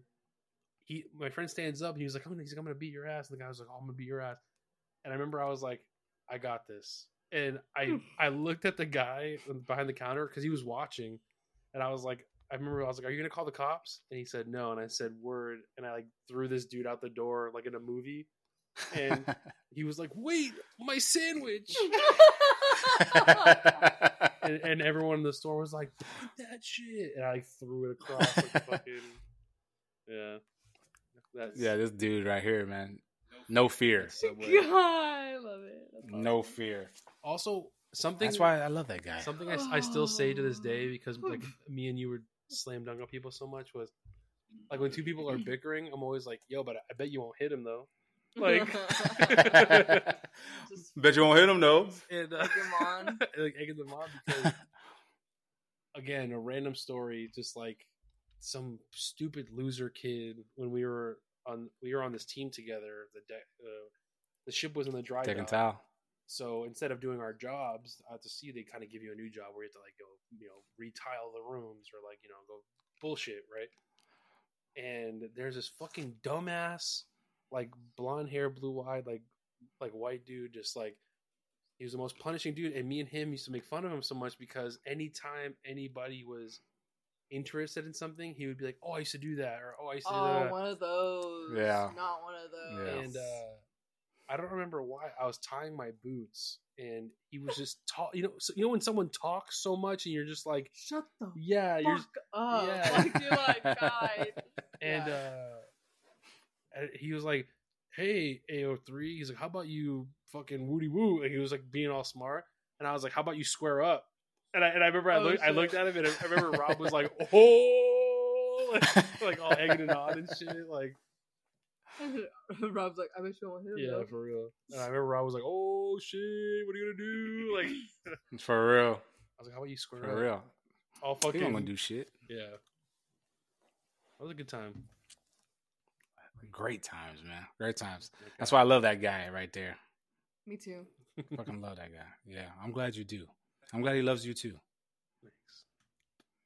he, my friend stands up and he was like, "I'm gonna, he's like, I'm gonna beat your ass." And the guy was like, oh, "I'm gonna beat your ass." And I remember I was like, "I got this." And I, I looked at the guy behind the counter because he was watching, and I was like, I remember I was like, "Are you gonna call the cops?" And he said no, and I said word, and I like threw this dude out the door like in a movie, and he was like, "Wait, my sandwich!" <laughs> and, and everyone in the store was like, "Fuck that shit!" And I like, threw it across like <laughs> fucking yeah. That's yeah, this dude right here, man. No fear. Subway. God, <laughs> I love it. That's No fear. Also, something That's why I love that guy. something I, I still say to this oh. day because like me and you were slam dunk on people so much was like when two people are <clears throat> bickering, I'm always like, "Yo, but I bet you won't hit him though." Like, <laughs> <laughs> Bet you won't hit him though. and, uh, Egg 'em on. <laughs> like egging them on because again, a random story, just like some stupid loser kid when we were on we were on this team together. The deck, uh, the ship was in the dry Deck and towel. So instead of doing our jobs out to sea, they kind of give you a new job where you have to like go, you know, retile the rooms or like you know go bullshit, right? And there's this fucking dumbass, like blonde hair, blue eyed, like like white dude, just like he was the most punishing dude. And me and him used to make fun of him so much because anytime anybody was interested in something, he would be like, "Oh, I used to do that," or "Oh, I used to do Oh, that." one of those. Yeah. Not one of those. Yeah. and uh I don't remember why I was tying my boots and he was just <laughs> talk you know so, you know when someone talks so much and you're just like Shut the yeah you're fuck up. yeah. Like, dude, like, God. and Yeah. uh and he was like hey AO3 he's like how about you fucking woody woo and he was like being all smart and I was like how about you square up and I and I remember I Oh, looked I looked at him and I remember Rob was like <laughs> oh like, <laughs> like all egging it on and shit like <laughs> Rob's like, I bet you won't hit him. yeah though. for real and I remember Rob was like oh shit what are you gonna do like For real. I was like, how about you square For up? For real. All He fucking don't gonna do shit. yeah. That was a good time. Great times, man. Great times. That's why I love that guy right there. Me too. <laughs> Fucking love that guy. Yeah, I'm glad you do. I'm glad he loves you too. Thanks.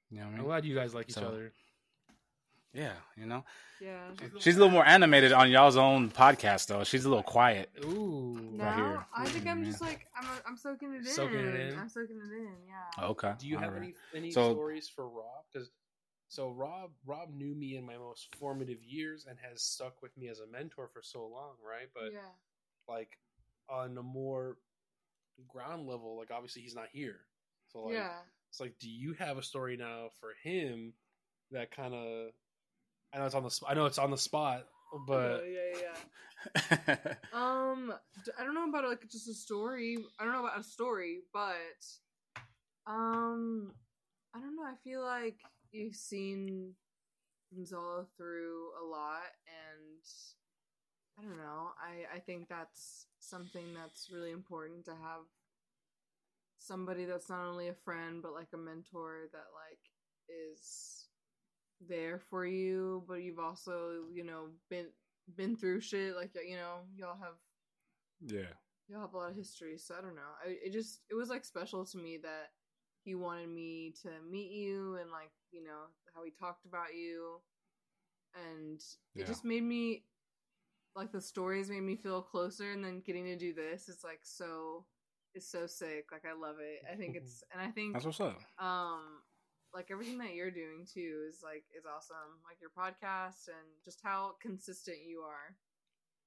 You know what I I'm mean? glad you guys like each other. Yeah, you know, Yeah. she's a little more animated on y'all's own podcast though. She's a little quiet. Ooh. No, Right here. I think I'm Yeah. just like I'm. I'm soaking it in. Soaking it in? I'm soaking it in. Yeah. Okay. Do you have alright. any any So- stories for Rob? Because so Rob Rob knew me in my most formative years and has stuck with me as a mentor for so long, right? But yeah. like on a more ground level, like obviously he's not here, so like yeah. it's like, do you have a story now for him that kind of? I know it's on the sp- I know it's on the spot, but yeah, yeah, yeah. <laughs> Um, I don't know about like just a story. I don't know about a story, but um, I don't know. I feel like you've seen Gonzalo through a lot, and I don't know. I I think that's something that's really important to have somebody that's not only a friend but like a mentor that like is there for you, but you've also you know been been through shit like you know y'all have yeah. y'all have a lot of history so i don't know I, it just it was like special to me that he wanted me to meet you and like you know how he talked about you and it Yeah. just made me like the stories made me feel closer and then getting to do this it's like so it's so sick like i love it i think it's <laughs> and i think That's what's up. um like everything that you're doing too is like is awesome like your podcast and just how consistent you are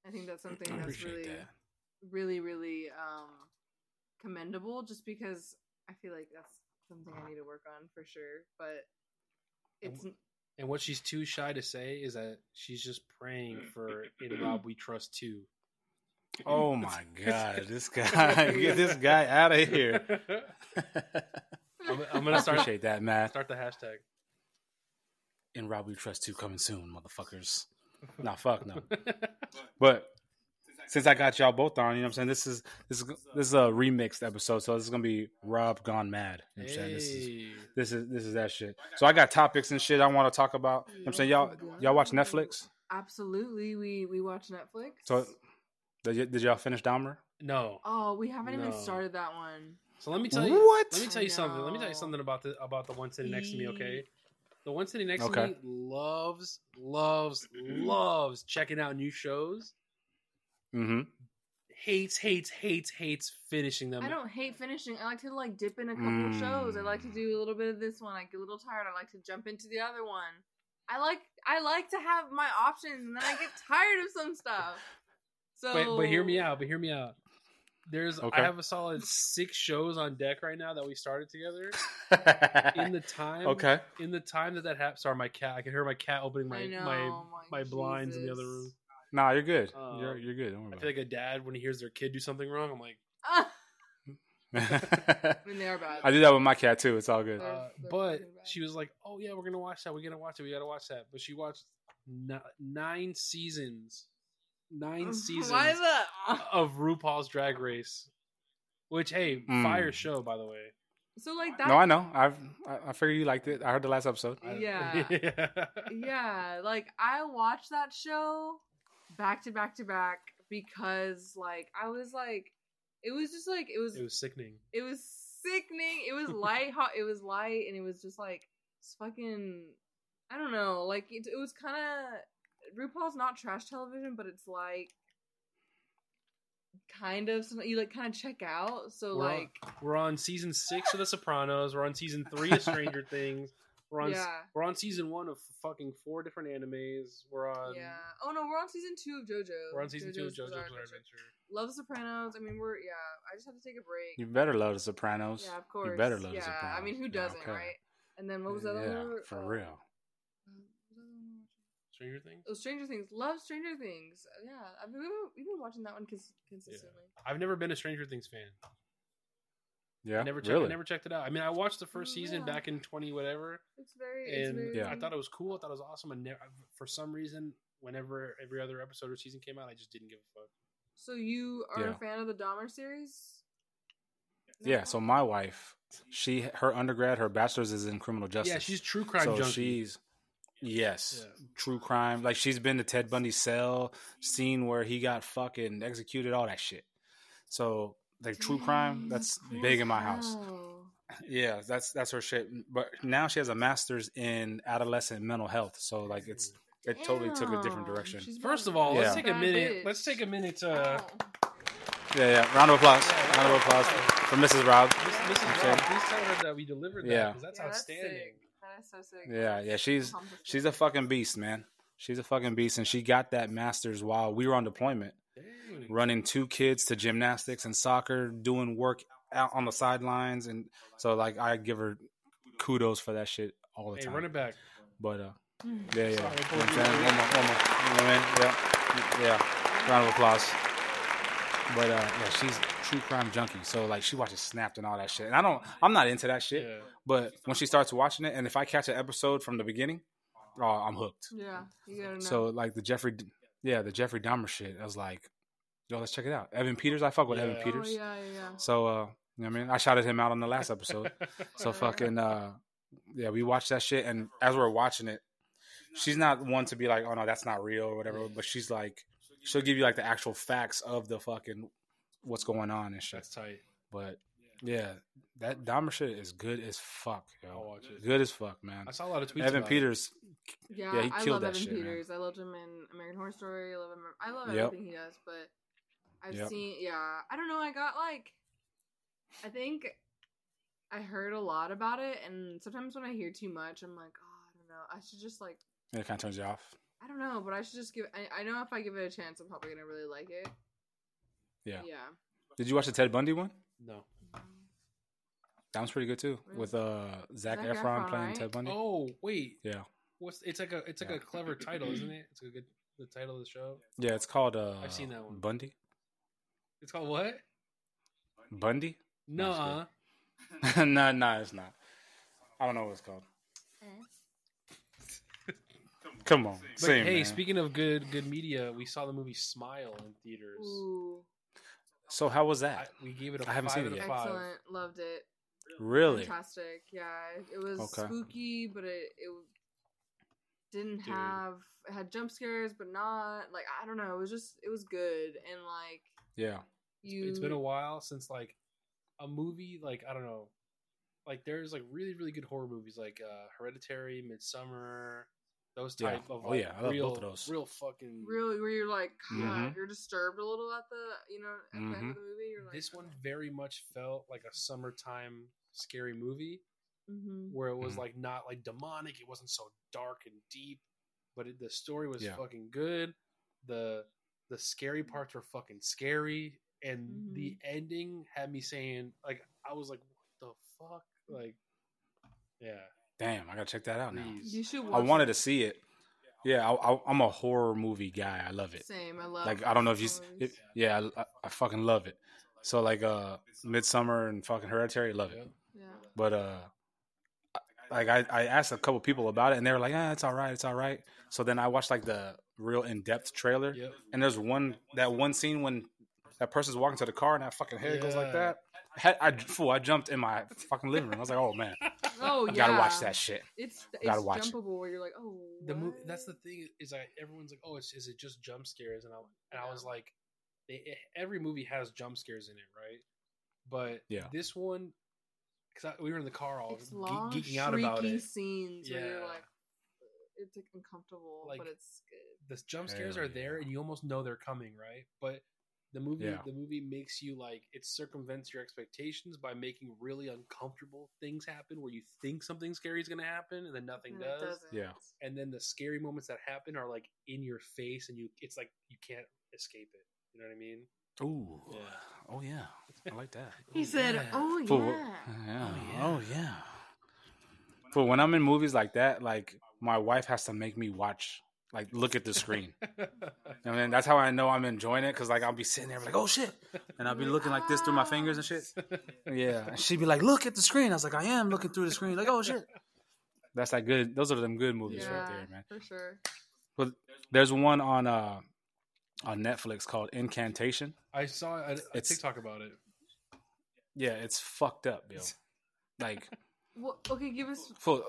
i think that's something <clears throat> that's really that. really really um commendable just because i feel like that's something i uh-huh. need to work on for sure but it's and what she's too shy to say is that she's just praying for in Rob We Trust too. Oh <laughs> my god, this guy! <laughs> Get this guy out of here. I'm, I'm gonna start appreciate that, Matt. start the hashtag. In Rob We Trust too coming soon, motherfuckers. Nah, fuck no. But since I got y'all both on, you know what I'm saying? This is this is this is a remixed episode, so this is gonna be Rob gone mad. You know what I'm saying? This is Hey. this is this is that shit. So I got topics and shit I want to talk about. You know what I'm saying y'all y'all watch Netflix? absolutely we we watch netflix So did, y- did y'all finish Dahmer? No. oh we haven't even started that one So let me tell you. What? Let me tell you something. Let me tell you something about the about the one sitting next to me. Okay. The one sitting next to me loves, loves, loves checking out new shows. Mm-hmm. Hates, hates, hates, hates finishing them. I don't hate finishing. I like to like dip in a couple shows. I like to do a little bit of this one. I get a little tired. I like to jump into the other one. I like I like to have my options, and then I get <laughs> tired of some stuff. So, But, but hear me out. But hear me out. There's Okay. I have a solid six shows on deck right now that we started together. <laughs> In the time, okay. in the time that that happened. Sorry, my cat. I can hear my cat opening my know, my my my blinds in the other room. Nah, you're good. Uh, you're you're good. Don't worry I about feel like a dad when he hears their kid do something wrong. I'm like, Ah. I mean, they are bad. I do that with my cat too. It's all good. Uh, but she was like, "Oh yeah, we're gonna watch that. We're gonna watch it. We gotta watch that." But she watched ni- nine seasons, nine seasons <laughs> Why is that? <laughs> of RuPaul's Drag Race. Which, hey, Mm. fire show by the way. So like that. No, I know. I've I, I figured you liked it. I heard the last episode. I- Yeah. <laughs> yeah, like I watched that show back to back to back because like I was like it was just like it was it was sickening. it was sickening. It was light hot it was light and it was just like it's fucking I don't know, like it, it was kind of RuPaul's not trash television, but it's like kind of something you like kind of check out. So We're on- like We're on season six of The Sopranos. We're on season three of Stranger <laughs> Things. We're on Yeah. we're on season one of fucking four different animes. We're on yeah. Oh no, we're on season 2 of JoJo. we're on season two of JoJo's JoJo's Bizarre Bizarre Adventure. Adventure. Love Sopranos. I mean, we're yeah. I just have to take a break. You better love the Sopranos. yeah, of course. You better love yeah, the Sopranos. I mean, who doesn't, okay. right? And then what was the other yeah, one? for Uh, real. uh, what was the other one we were watching? Stranger Things. Oh, Stranger Things. Love Stranger Things. Yeah, I mean, we've been, we've been watching that one cons- consistently. I've never been a Stranger Things fan. Yeah, I never checked. really. I never checked it out. I mean, I watched the first Oh, season yeah. back in twenty whatever, It's very. It's and very I thought it was cool. I thought it was awesome. And never, for some reason, whenever every other episode or season came out, I just didn't give a fuck. So you are Yeah. a fan of the Dahmer series? Yeah, so my wife, she her undergrad, her bachelor's is in criminal justice. Yeah, she's true crime so junkie. she's yes, Yeah. true crime. Like she's been to Ted Bundy's cell, seen where he got fucking executed, all that shit. So like true crime, Dang, that's big in my house. hell. <laughs> Yeah, that's that's her shit. But now she has a master's in adolescent mental health. So like it's it totally took a different direction. she's First of all, Yeah. let's take a minute. Let's take a minute to Oh. Yeah, yeah. Round of applause. Round of applause for Mrs. Rob. Miss- Mrs. Okay. Rob, please tell her that we delivered that Yeah. because that's Yeah, outstanding. sick. That is so sick. Yeah, yeah. She's she's a fucking beast, man. She's a fucking beast, and she got that master's while we were on deployment, Dang. Running two kids to gymnastics and soccer, doing work out on the sidelines, and so like I give her kudos for that shit all the Hey, time. run it back. But uh, yeah, yeah. You know Sorry, what boy. I'm saying? One more, one more. You know what I mean? Yeah, yeah. Round of applause. But uh, yeah, she's true crime junkie. So like, she watches Snapped and all that shit. And I don't, I'm not into that shit. Yeah. But when she starts watching it, and if I catch an episode from the beginning, oh, I'm hooked. Yeah, you gotta know. So like the Jeffrey, yeah, the Jeffrey Dahmer shit. I was like, yo, let's check it out. Evan Peters, I fuck with Evan Yeah. oh Peters. yeah, yeah, yeah. So uh, you know what I mean, I shouted him out on the last episode. So <laughs> fucking uh yeah, we watched that shit and as we're watching it, she's not one to be like, Oh no, that's not real or whatever, but she's like she'll give you like the actual facts of the fucking what's going on and shit. That's tight. But yeah, that Dahmer shit is good as fuck, yo. I'll watch it. Good as fuck, man. I saw a lot of tweets. Evan about it. Peters, Yeah, Yeah, he I killed love that Evan shit, man. Peters. I loved him in American Horror Story. I love him. I love Yep. everything he does. But I've Yep. seen. Yeah, I don't know. I got like. I think I heard a lot about it, and sometimes when I hear too much, I'm like, oh, I don't know. I should just like. it kind of turns you off. I don't know, but I should just give. I, I know if I give it a chance, I'm probably gonna really like it. Yeah. Yeah. Did you watch the Ted Bundy one? No. That one's pretty good too. With uh Zach, Zac Efron, Efron, playing right? Ted Bundy. Oh wait, Yeah. what's it's like a it's like Yeah. a clever title, isn't it? It's a good the title of the show. Yeah, it's called uh I've seen that one. Bundy. It's called what? Bundy? No, That's good. <laughs> no, no, it's not. I don't know what it's called. Come on, but same. hey, man. speaking of good good media, we saw the movie Smile in theaters. Ooh, so how was I, that? we gave it a I haven't five seen out it of yet. five. excellent. Loved it. Really? Fantastic. Yeah, it was Okay. spooky, but it it didn't Dude. have it had jump scares, but not like I don't know. It was just it was good and like Yeah. you. It's been a while since like a movie like I don't know, like there's like really really good horror movies like uh Hereditary, Midsommar, those Yeah. type of Oh, like yeah, I love real both of those. real fucking really where you're like God, Mhm. you're disturbed a little at the you know at the end of the movie. You're like This one very much felt like a summertime scary movie hmm where it was Mhm. like not like demonic. It wasn't so dark and deep, but it, the story was Yeah. fucking good. The the scary parts were fucking scary, and the ending had me saying like I was like, what the fuck, like, yeah. Damn, I gotta check that out now. You should. I wanted it. to see it. Yeah, I, I, I'm a horror movie guy. I love it. Same. I love. Like I don't know if you, horror s- movies. it, yeah, I, I fucking love it. So like uh, Midsommar and fucking Hereditary, love it. Yeah. yeah. But uh, like I, I asked a couple people about it, and they were like, "Ah, it's all right, it's all right." So then I watched like the real in depth trailer, Yep. and there's one that one scene when that person's walking to the car and that fucking head goes like that. I, had- I fool, I jumped in my fucking living room. I was like, "Oh man, Oh yeah. gotta watch that shit." It's it's Gotta watch it. jumpable where you're like, oh. the movie that's the thing is like everyone's like oh it's is it just jump scares and i and i was like they, it- every movie has jump scares in it right but Yeah. this one because we were in the car all It's ge- geeking out about shrieky it scenes where you're Yeah. like, it's like uncomfortable, Like, but it's good. the jump scares Hell are there yeah. and you almost know they're coming right but the movie Yeah. the movie makes you like it circumvents your expectations by making really uncomfortable things happen where you think something scary is going to happen and then nothing And it does doesn't. Yeah. and then the scary moments that happen are like in your face and you it's like you can't escape it you know what i mean Ooh, Yeah. oh yeah, I like that. <laughs> He said, yeah. "Oh yeah." Fool, yeah. Oh yeah. But when I'm in movies like that, like my wife has to make me watch, like look at the screen. <laughs> I mean, that's how I know I'm enjoying it because like I'll be sitting there like, oh shit, and I'll be looking like this through my fingers and shit. <laughs> Yeah, and she'd be like, look at the screen. I was like, I am looking through the screen. Like, oh shit. That's like good. Those are them good movies yeah, right there, man. for sure. But there's one on uh on Netflix called Incantation. i saw a, a It's- tiktok about it Yeah, it's fucked up, yo. <laughs> Like, Well, okay, give us. full.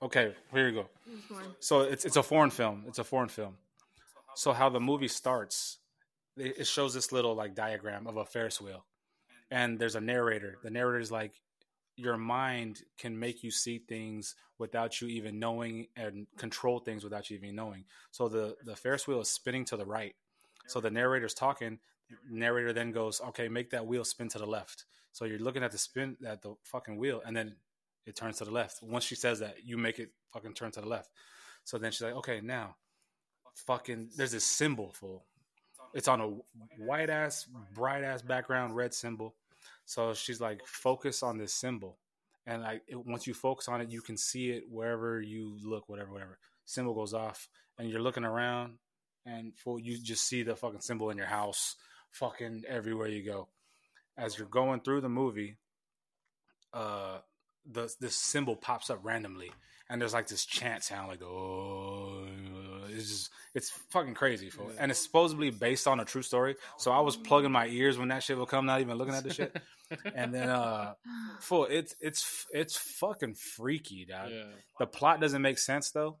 Okay, here you go. give us more. So it's it's a foreign film. It's a foreign film. So how the movie starts, it, it shows this little like diagram of a Ferris wheel, and there's a narrator. The narrator is like, your mind can make you see things without you even knowing and control things without you even knowing. So the the Ferris wheel is spinning to the right. So the narrator's talking. Narrator then goes, "Okay, make that wheel spin to the left." So you're looking at the spin at the fucking wheel, and then it turns to the left. Once she says that, you make it fucking turn to the left. So then she's like, "Okay, now, fucking, there's this symbol for. It's on a white ass, bright ass background, red symbol. So she's like, focus on this symbol, and like it, once you focus on it, you can see it wherever you look, whatever, whatever. Symbol goes off, and you're looking around, and for you just see the fucking symbol in your house, fucking everywhere you go. As you're going through the movie, uh, the this symbol pops up randomly, and there's like this chant sound, like oh, it's just it's fucking crazy, fool. and it's supposedly based on a true story. So I was plugging my ears when that shit would come, not even looking at the shit. and then uh <laughs> full it's it's it's fucking freaky dog Yeah. the plot doesn't make sense though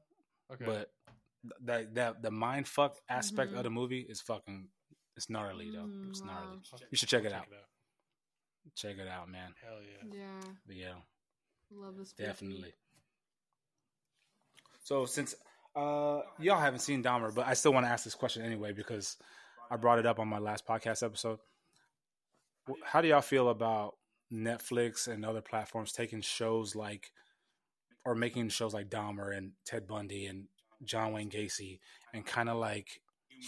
Okay. but that that the mind fuck aspect Mhm. of the movie is fucking it's gnarly though it's Mm, gnarly wow. you should check it Check out it out. check it out man Hell yeah. Yeah, but yeah love this. definitely so since uh y'all haven't seen Dahmer but I still want to ask this question anyway because I brought it up on my last podcast episode how do y'all feel about Netflix and other platforms taking shows like or making shows like Dahmer and Ted Bundy and John Wayne Gacy and kind of like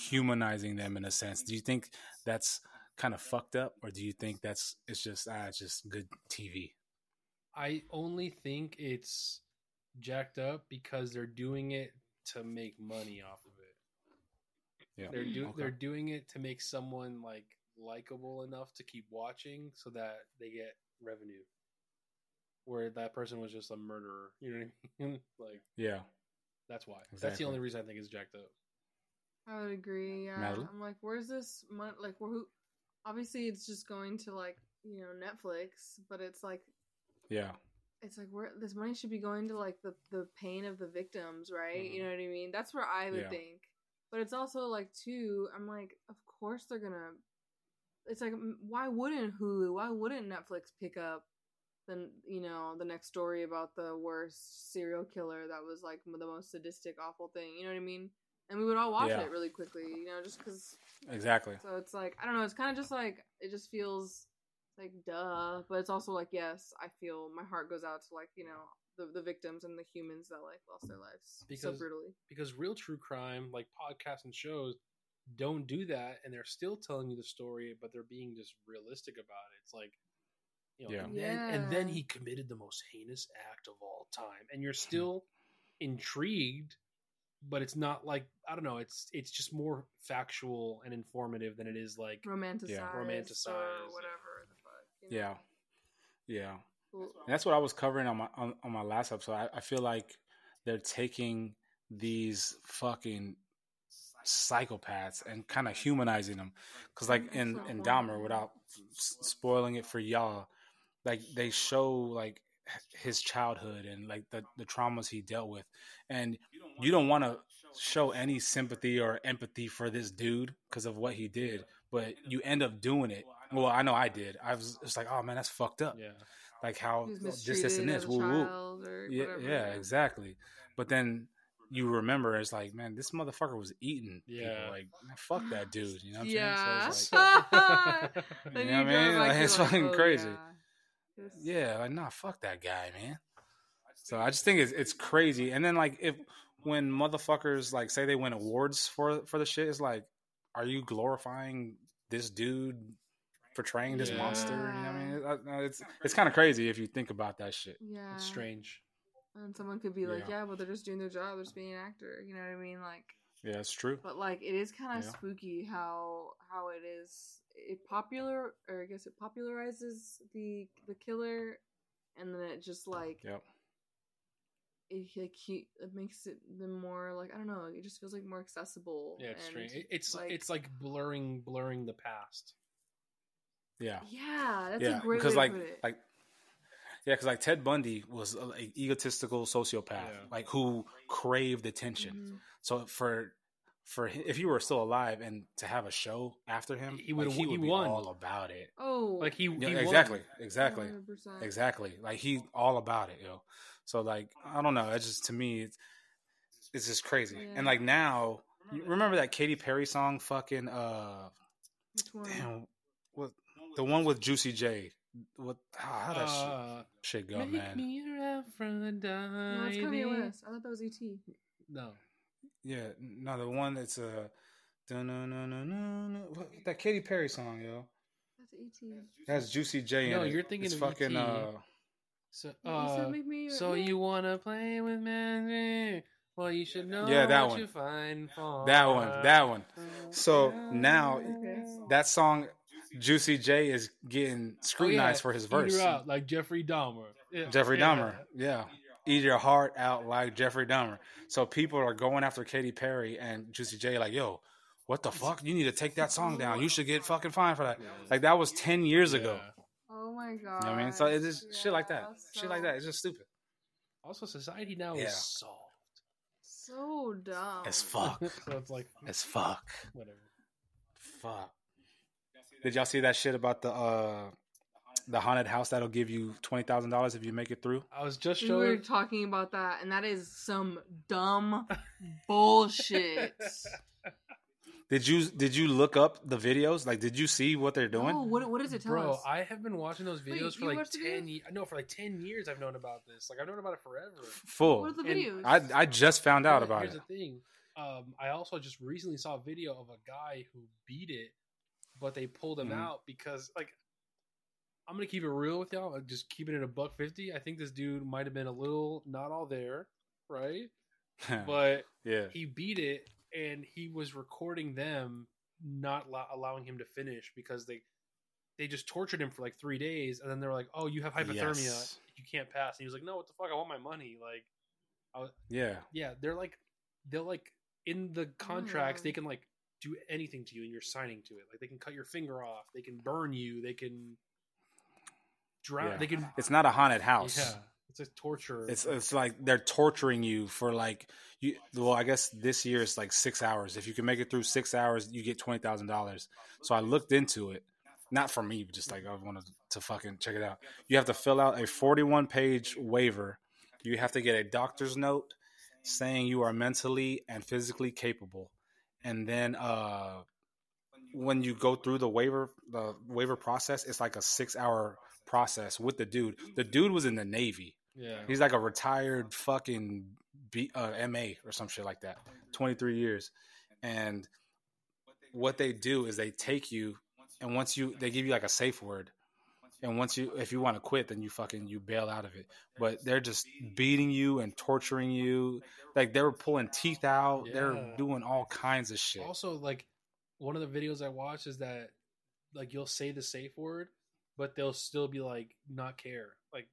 humanizing them in a sense. Do you think that's kind of fucked up or do you think that's it's just ah it's just good TV? I only think it's jacked up because they're doing it to make money off of it. Yeah. They're do Okay. they're doing it to make someone like likable enough to keep watching so that they get revenue. Where that person was just a murderer. You know what I mean? <laughs> like Yeah. that's why. That's the only reason I think it's jacked up. I would agree. Yeah, Madeline? I'm like, where's this money? Like, who? Obviously, it's just going to like you know Netflix, but it's like Yeah. It's like where this money should be going to like the the pain of the victims, right? You mm-hmm. know what I mean? That's where I would Yeah. think. But it's also like too. I'm like, of course they're gonna. It's like, why wouldn't Hulu? Why wouldn't Netflix pick up the you know the next story about the worst serial killer that was like the most sadistic, awful thing? You know what I mean? And we would all watch Yeah. it really quickly, you know, just because. Exactly. So it's like I don't know. It's kind of just like it just feels like duh, but it's also like yes, I feel my heart goes out to like you know the the victims and the humans that like lost their lives so Because- brutally. because real true crime like podcasts and shows don't do that and they're still telling you the story but they're being just realistic about it it's like you know Yeah. and, then, and then he committed the most heinous act of all time and you're still intrigued but it's not like i don't know it's it's just more factual and informative than it is like Romanticized, Romanticized, or whatever. You know? Yeah. Yeah. Cool. And that's what I was covering on my on, on my last episode. I, I feel like they're taking these fucking psychopaths and kind of humanizing them. Because like in That's in Dahmer, without s- spoiling it for y'all, like they show like his childhood and like the the traumas he dealt with, and you don't want to show any sympathy or empathy for this dude because of what he did, but you end up doing it. Well, I know I did. I was just like, oh man, that's fucked up yeah like how He was this, this, and this, woo, woo. Yeah, whatever. yeah, exactly. But then you remember it's like, man, this motherfucker was eating Yeah. people. Like, man, fuck that dude. You know what I'm Yeah. saying? So it's like, <laughs> You know what I mean? back Like, to, it's fucking oh, crazy. yeah. This- yeah, like, nah, fuck that guy, man. So I just think it's it's crazy. And then like if when motherfuckers like say they win awards for for the shit, it's like, are you glorifying this dude portraying this monster? You know what I mean? Uh, It's it's kind of crazy if you think about that shit. Yeah. it's strange And someone could be like, Yeah. yeah, but they're just doing their job. They're just being an actor. You know what I mean? Like, Yeah, it's true. but like, it is kind of Yeah. spooky how how it is. It popular, or I guess it popularizes the the killer, and then it just like Yep. it like he, it makes it the more like I don't know. It just feels like more accessible. yeah it's and, strange It- it's like, it's like blurring blurring the past Yeah. yeah, that's yeah, a great because way like to put it. like yeah, because like Ted Bundy was a, a egotistical sociopath, Yeah. like who craved attention. Mhm. So for for hi- if you were still alive and to have a show after him, He would've- he he would be won. all about it. Oh, Like he, Yeah, he won. exactly, exactly, 100%. exactly. Like he all about it, yo. So like I don't know. It's just to me, it's, it's just crazy. Yeah. And like now, remember that Katy Perry song? Fucking uh, Which one? damn, what the one with Juicy J? What? How, how that Uh, shit, shit go, Make man? me your Aphrodite. No, it's Kanye West. I thought that was E ET. No. Yeah, no, the one that's uh, dun-dun-dun-dun-dun-dun. that Katy Perry song, yo. That's ET. That's Juicy J. No, in you're thinking it's of fucking ET. uh, So, You uh, make me your- so you wanna play with magic? Well, you should know Yeah, that what one. you find that one, that one. So now Okay. that song, Juicy J is getting oh, scrutinized for his Oh, Eat verse. her out like Jeffrey Dahmer. Yeah. Jeffrey Yeah. Dahmer, yeah. Eat your heart out like Jeffrey Dahmer. So people are going after Katy Perry and Juicy J, like, yo, what the fuck? You need to take that song down. You should get fucking fined for that. Like that was ten years ago. Yeah. Oh my god. You know what I mean? So it's just shit like that. Yeah, Shit like that. It's just stupid. Also, society now Yeah. is soft. So dumb. As fuck. <laughs> so it's like As fuck. whatever. Fuck. Did y'all see that shit about the uh the haunted house that'll give you twenty thousand dollars if you make it through? I was just We were talking about that, and that is some dumb <laughs> bullshit. Did you did you look up the videos? Like, did you see what they're doing? Oh, what, what does it tell Bro, us? I have been watching those Wait, videos for like ten. videos? Ye- no, for like ten years. I've known about this. Like I've known about it forever. Full. what are the and videos? I I just found out about Here's it. Here's the thing. Um, I also just recently saw a video of a guy who beat it, but they pulled him Mhm. out because, like, I'm gonna keep it real with y'all. uh, Just keeping it a buck fifty. I think this dude might have been a little not all there, right? <laughs> But yeah. he beat it, and he was recording them, not lo- allowing him to finish because they they just tortured him for like three days, and then they're like, "Oh, you have hypothermia, Yes. you can't pass." And he was like, "No, what the fuck? I want my money." Like, I was, Yeah. yeah, they're like they're like in the contracts Mm. they can like do anything to you and you're signing to it. Like they can cut your finger off, they can burn you, they can drown, Yeah. they can It's not a haunted house. yeah, it's a torture. It's it's like they're torturing you for like you. Well, I guess this year it's like six hours. If you can make it through six hours, you get twenty thousand dollars. So I looked into it, not for me, but just like I wanted to fucking check it out. You have to fill out a forty-one page waiver. You have to get a doctor's note saying you are mentally and physically capable, and then uh, when you go through the waiver the waiver process, it's like a six-hour process with the dude. The dude was in the Navy. yeah. He's like a retired fucking B, uh, MA or some shit like that. 23 years. And what they do is they take you and once you they give you like a safe word. And once you if you want to quit then you fucking you bail out of it. But they're just beating you and torturing you. Like they were pulling teeth out. They're doing all kinds of shit. Also, like one of the videos I watched is that like you'll say the safe word, but they'll still be like not care. Like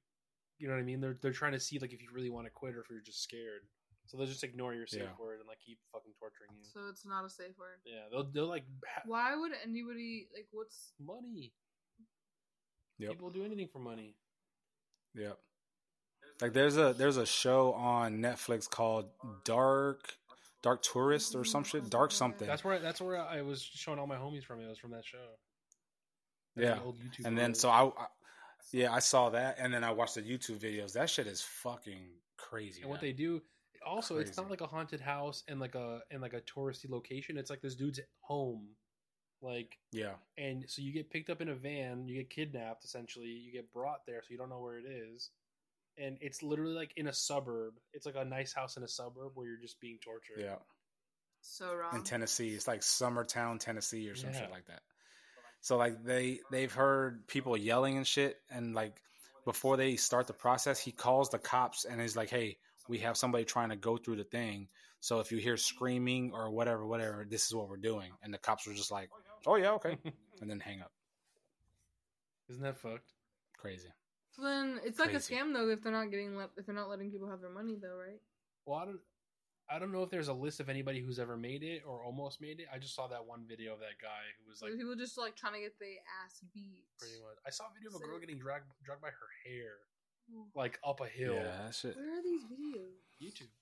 you know what I mean? They're they're trying to see like if you really want to quit or if you're just scared. So they'll just ignore your safe Yeah. word and like keep fucking torturing you. so it's not a safe word. Yeah, they'll they'll like ha- Why would anybody like? What's money. Yep. People do anything for money. Yep. Like there's a there's a show on Netflix called Dark Dark Tourist or some shit. Dark something. That's where that's where I was showing all my homies from. It was from that show. That's Yeah. YouTube and then so I, I yeah, I saw that and then I watched the YouTube videos. That shit is fucking crazy. and what they do also it's not like a haunted house and like a and like a touristy location. It's like this dude's home. Like Yeah. and so you get picked up in a van, you get kidnapped essentially, you get brought there so you don't know where it is. And it's literally like in a suburb. It's like a nice house in a suburb where you're just being tortured. Yeah. so wrong? In Tennessee. It's like Summertown, Tennessee or some Yeah. shit like that. So like they they've heard people yelling and shit and like before they start the process, he calls the cops and he's like, "Hey, we have somebody trying to go through the thing. So if you hear screaming or whatever, whatever, this is what we're doing." And the cops were just like, "Oh yeah, okay," <laughs> and then hang up. Isn't that fucked? Crazy. So then it's like Crazy. a scam though if they're not getting let if they're not letting people have their money though, right? Well, I don't I don't know if there's a list of anybody who's ever made it or almost made it. I just saw that one video of that guy who was So like people just like trying to get their ass beat. pretty much. I saw a video of a girl getting dragged dragged by her hair like up a hill. Yeah, that shit. Where are these videos? YouTube.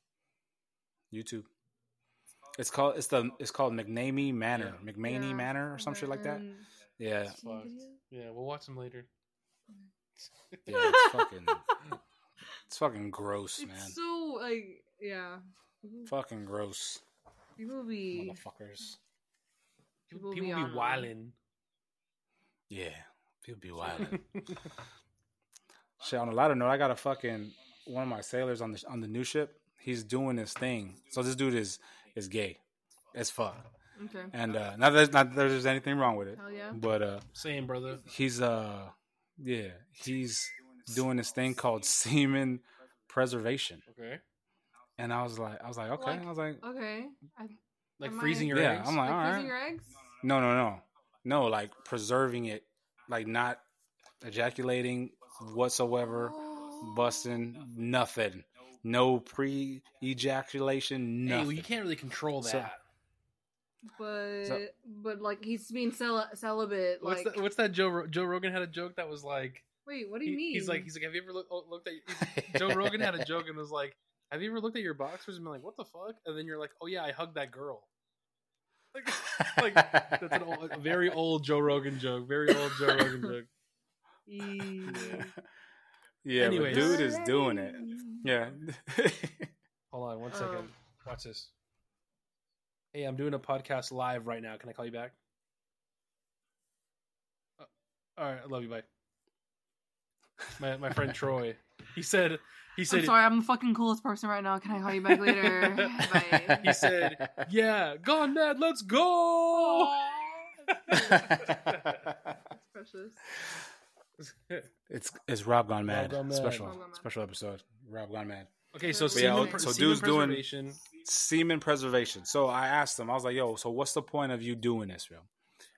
YouTube. It's called it's the it's called McNamee Manor, Yeah. McManey Yeah. Manor or some shit like that. Mm-hmm. Yeah, Seen the Fuck. video? Yeah, we'll watch them later. yeah, it's <laughs> fucking it's fucking gross, It's man. so like yeah. Mm-hmm. Fucking gross, people be motherfuckers. People, People be be wilding. Yeah, people be <laughs> wilding. Shit. On a lighter note, I got a fucking one of my sailors on the on the new ship. He's doing his thing. So this dude is is gay as fuck. okay. And uh, not that not that there's anything wrong with it, Hell yeah. but uh, Same, brother. he's uh, yeah, he's doing this thing called <laughs> semen preservation. Okay. And I was like, I was like, okay. Like- I was like, Okay. I, Like freezing I- your Yeah, eggs. I'm like- like all freezing right. your eggs? no, no, no, no, like preserving it, like not ejaculating whatsoever, Oh. busting, nothing, no pre ejaculation, hey, well, you can't really control that. So- But So- but like he's being cel- celibate. what's Like that? What's that? Joe Ro- Joe Rogan had a joke that was like, wait, what do you he- mean? he's like, he's like, have you ever look, oh, looked at? <laughs> Joe Rogan had a joke and was like, have you ever looked at your boxers and been like, what the fuck? And then you're like, oh yeah, I hugged that girl. <laughs> Like, like that's an old, a very old Joe Rogan joke. Very old Joe Rogan joke. <laughs> Yeah, Anyways. but dude is doing it. Yeah. <laughs> Hold on one second. second. Watch this. Hey, I'm doing a podcast live right now. Can I call you back? Uh, all right, I love you. Bye. My my friend <laughs> Troy. He said he said I'm sorry, I'm the fucking coolest person right now. Can I call you back later? <laughs> Bye. he said, "Yeah, Gon'Mad. Let's go." Precious. It's it's Rob Gon'Mad, Gone Mad. special Rob Gon'Mad. special episode. Rob Gon'Mad. okay, so But yeah, semen, so semen dude's doing- Semen preservation. So I asked him, I was like, "Yo, so what's the point of you doing this, bro?"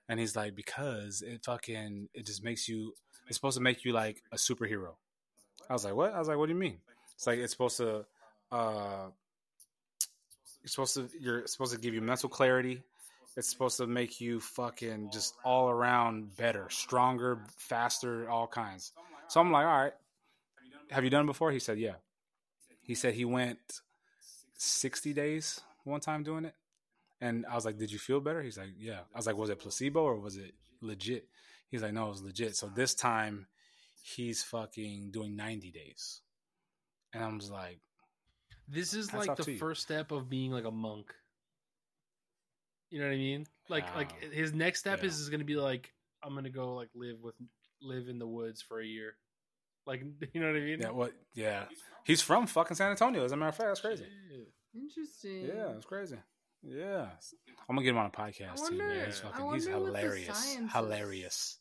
And he's like, "Because it fucking it just makes you. It's supposed to make you like a superhero." I was like, "What?" I was like, "What do you mean?" It's like it's supposed to. uh It's supposed to. You're supposed to give you mental clarity. It's supposed to make you fucking just all around better, stronger, faster, all kinds. So I'm like, all right. Have you done it before? He said, yeah. He said he went 60 days one time doing it. And I was like, did you feel better? He's like, yeah. I was like, was it placebo or was it legit? He's like, no, it was legit. So this time he's fucking doing 90 days. And I'm just like, This is like the first step of being like a monk. You know what I mean? Like like his next step Yeah. is, is going to be like I'm going to go like live with live in the woods for a year. Like <laughs> you know what I mean? yeah, what? Yeah. He's from fucking San Antonio. As a matter of fact, that's crazy. Interesting. Yeah, it's crazy. Yeah. I'm going to get him on a podcast too, wonder- man. He's, I fucking, he's wonder what the hilarious. Hilarious.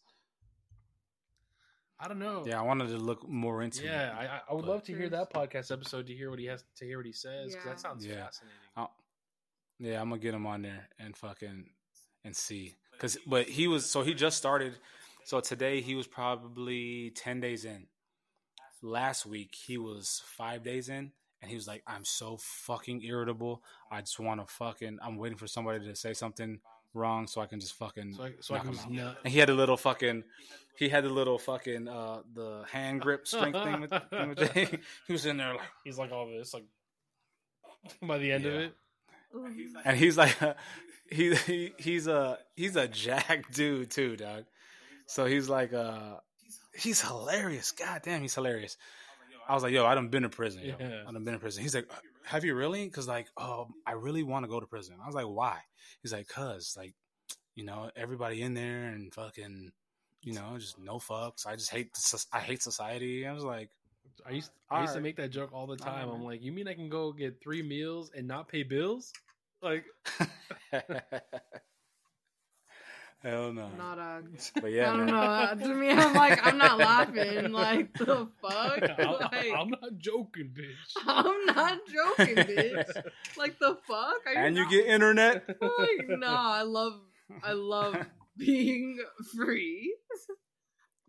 I don't know. Yeah, I wanted to look more into it. Yeah, I, I- I would But- love to hear that podcast episode to hear what he has to hear what he says 'cause Yeah. that sounds Yeah. fascinating. I'll- yeah, I'm gonna get him on there and fucking and see. Cause, but he was so he just started. So today he was probably ten days in. Last week he was five days in, and he was like, "I'm so fucking irritable. I just want to fucking. I'm waiting for somebody to say something wrong so I can just fucking So I, so I can just out." nut. And he had a little fucking. He had the little fucking uh the hand grip strength thing with, thing with <laughs> <laughs> He was in there like. He's like all this like <laughs> by the end of Yeah. it. Ooh. and he's like <laughs> he, he he's a he's a jack <laughs> dude too dog so he's like uh he's hilarious god damn he's hilarious i was like yo i done been to prison yo. Yeah. i done been to prison he's like have you really because like oh i really want to go to prison i was like why he's like cuz like you know everybody in there and fucking you know just no fucks i just hate the i hate society i was like I used I used to make that joke all the time. Alright, I'm like, you mean I can go get three meals and not pay bills? Like, <laughs> hell no Not a. but yeah I don't man. know. uh, To me, I'm like, I'm not laughing. Like the fuck. <laughs> I'm, Like, I'm not joking, bitch. <laughs> I'm not joking, bitch. Like the fuck. Are and you not- get internet like no. I love. I love being free.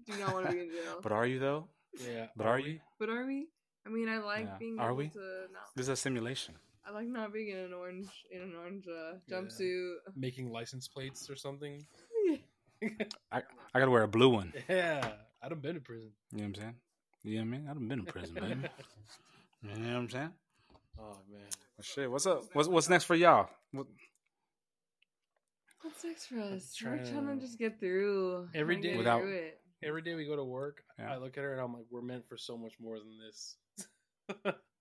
Do not want to be in jail. but are you though yeah, but are you But are we? I mean, I like Yeah. being Are able we? to not. This is a simulation. I like not being in an orange in an orange uh, Yeah. jumpsuit. making license plates or something? <laughs> I I gotta wear a blue one. Yeah, I done been to prison. You know what I'm saying? You know what I mean? I done been in prison, man. <laughs> you know what I'm saying? Oh man. Well, shit, what's up? What's what's next for y'all? What, What's next for us? We're trying to- to just get through Every trying to day- Without- through it. <laughs> Every day we go to work, Yeah. I look at her and I'm like, we're meant for so much more than this.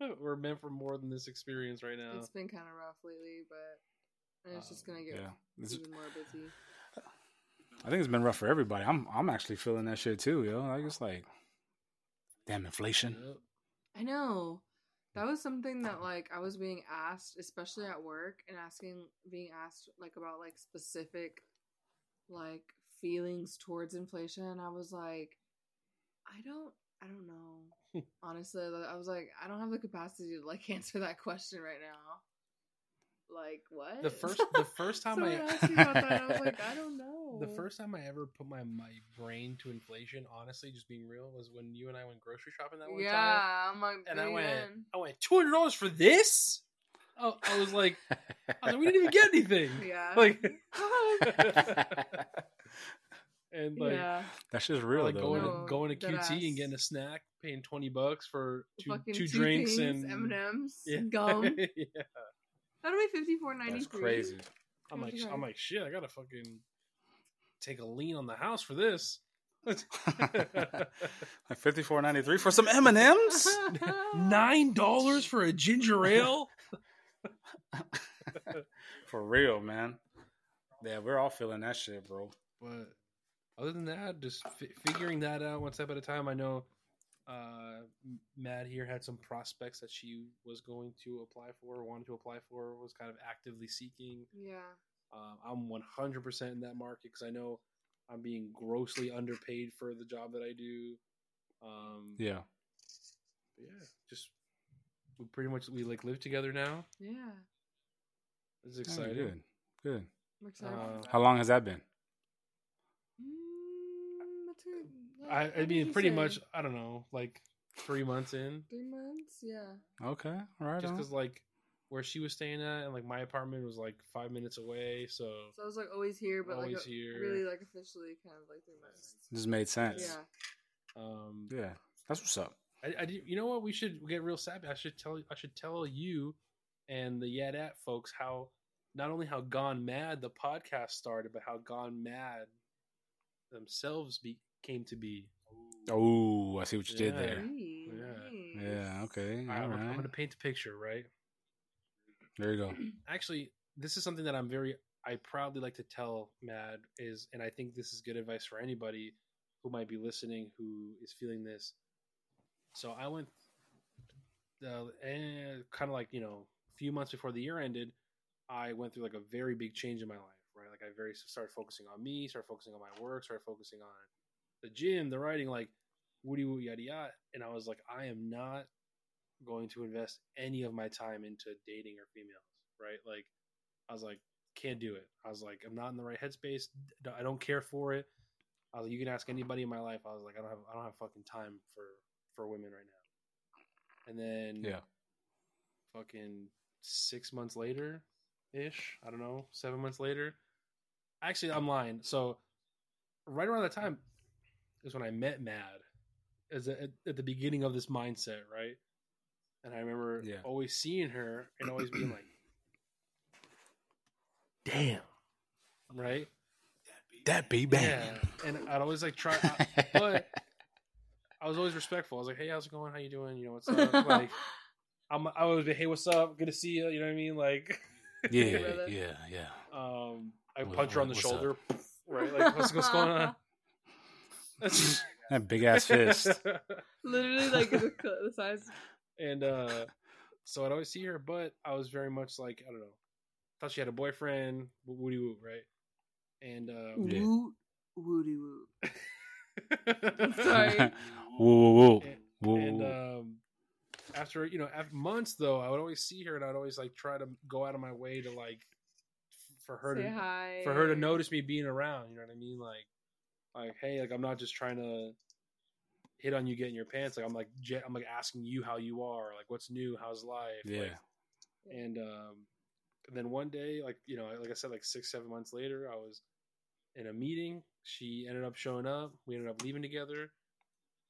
<laughs> we're meant for more than this experience right now. It's been kind of rough lately, but and it's just gonna um, get yeah, This- even more busy. I think it's been rough for everybody. I'm I'm actually feeling that shit too, yo. Like it's like, damn inflation. I know. That was something that like I was being asked, especially at work, and asking being asked like about like specific like feelings towards inflation. I was like, I don't I don't know. Hmm. Honestly, I was like, I don't have the capacity to like <laughs> answer that question right now. Like what? The first the <laughs> first time I asked me about that, I was like, I don't <laughs> know. The first time I ever put my, my brain to inflation, honestly, just being real, was when you and I went grocery shopping that one time. yeah, I'm like, And I went, in. I went two hundred dollars for this. Oh, I was like, I was like, we didn't even get anything. <laughs> Yeah. Like, <laughs> and like, yeah, that shit's real like though. going. No, to going to QT ass. and getting a snack, paying twenty bucks for two, two two drinks things, and M and M's, yeah. gum. <laughs> yeah. That'll be fifty four ninety That's three. crazy. I'm like, I'm like, shit, I gotta fucking take a lean on the house for this. like fifty four ninety three for some M and M's. Nine dollars for a ginger ale. <laughs> For real, man. Yeah, we're all feeling that shit, bro. But other than that, just fi- figuring that out one step at a time. I know uh, M- Mad here had some prospects that she was going to apply for, wanted to apply for, was kind of actively seeking. yeah, Um, I'm 100% in that market because I know I'm being grossly underpaid for the job that I do. Um, Yeah. yeah, just we pretty much we like live together now. yeah. It's Yeah, exciting. good. Good. I'm excited. Uh, How long has that been? Mm, that's good. Yeah, I, I mean, pretty say? much. I don't know, like three months in. three months. Yeah, Okay. All right. just because like where she was staying at and like my apartment was like five minutes away so so I was like always here, but Always like a- here. really like officially kind of like three months. This made sense. Yeah, um Yeah. That's what's up. I, I you know what we should get real savvy i should tell i should tell you and the YeahDat folks how not only how Gon'Mad the podcast started but how Gon'Mad themselves be, came to be Oh, I see what you did there. Ooh, Yeah. nice. Yeah. Okay. I, All am right. going to paint the picture right There you go. <clears throat> actually this is something that i'm very i proudly like to tell mad is and i think this is good advice for anybody who might be listening who is feeling this so i went uh, and kind of like you know a few months before the year ended i went through like a very big change in my life right like i very started focusing on me started focusing on my work started focusing on the gym the writing like woody woo yada yada and i was like i am not going to invest any of my time into dating or females, right? Like, I was like, can't do it. I was like, I'm not in the right headspace. I don't care for it. I was like, you can ask anybody in my life. I was like, I don't have, I don't have fucking time for for women right now. And then, Yeah. fucking six months later, ish. I don't know, seven months later. Actually, I'm lying. So, right around that time is when I met Mad. As at, at the beginning of this mindset, right? And I remember Yeah. always seeing her and always being like, "Damn," right? That be bad. Yeah. And I'd always like try, I- <laughs> but I was always respectful. I was like, "Hey, how's it going? How you doing? You know what's up?" <laughs> Like, I'm, I always be, "Hey, what's up? Good to see you." You know what I mean? Like, <laughs> Yeah. brother. Yeah. Yeah. um, I What- punch her on the what's up? shoulder, right? Like, what's, what's going on? <laughs> That big ass fist. Literally like the, the size. and uh so I'd always see her, but I was very much like I don't know, thought she had a boyfriend, woody woo, right? And uh, Yeah. Woot, woody woot. <laughs> Sorry. woo woo woo. And- Woo and um, after you know, after months though, I would always see her, and I'd always like try to go out of my way to like for her Say to hi. for her to notice me being around. You know what I mean? Like, like hey, like I'm not just trying to hit on you getting your pants. Like I'm like ge- I'm like asking you how you are, like what's new, how's life, Yeah. like, and um, and then one day, like you know, like I said, like six seven months later, I was in a meeting. She ended up showing up. We ended up leaving together.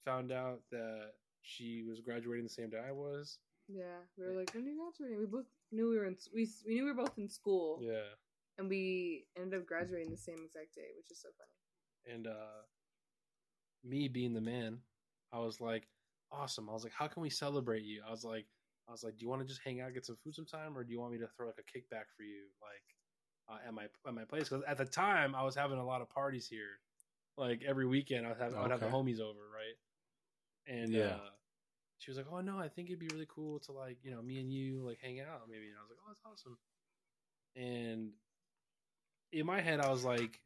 Found out that she was graduating the same day I was. Yeah, we were like, when are you graduating? We both knew we were in. We we knew we were both in school, Yeah. and we ended up graduating the same exact day, which is so funny. And uh me being the man, I was like, awesome. I was like, how can we celebrate you? I was like, I was like, do you want to just hang out, get some food sometime, or do you want me to throw like a kickback for you, like uh, at my at my place? Because at the time, I was having a lot of parties here. Like every weekend, I would have I would have the homies over, right? And Yeah. uh, she was like, "Oh no, I think it'd be really cool to like you know me and you like hang out maybe." And I was like, "Oh, that's awesome." And in my head, I was like,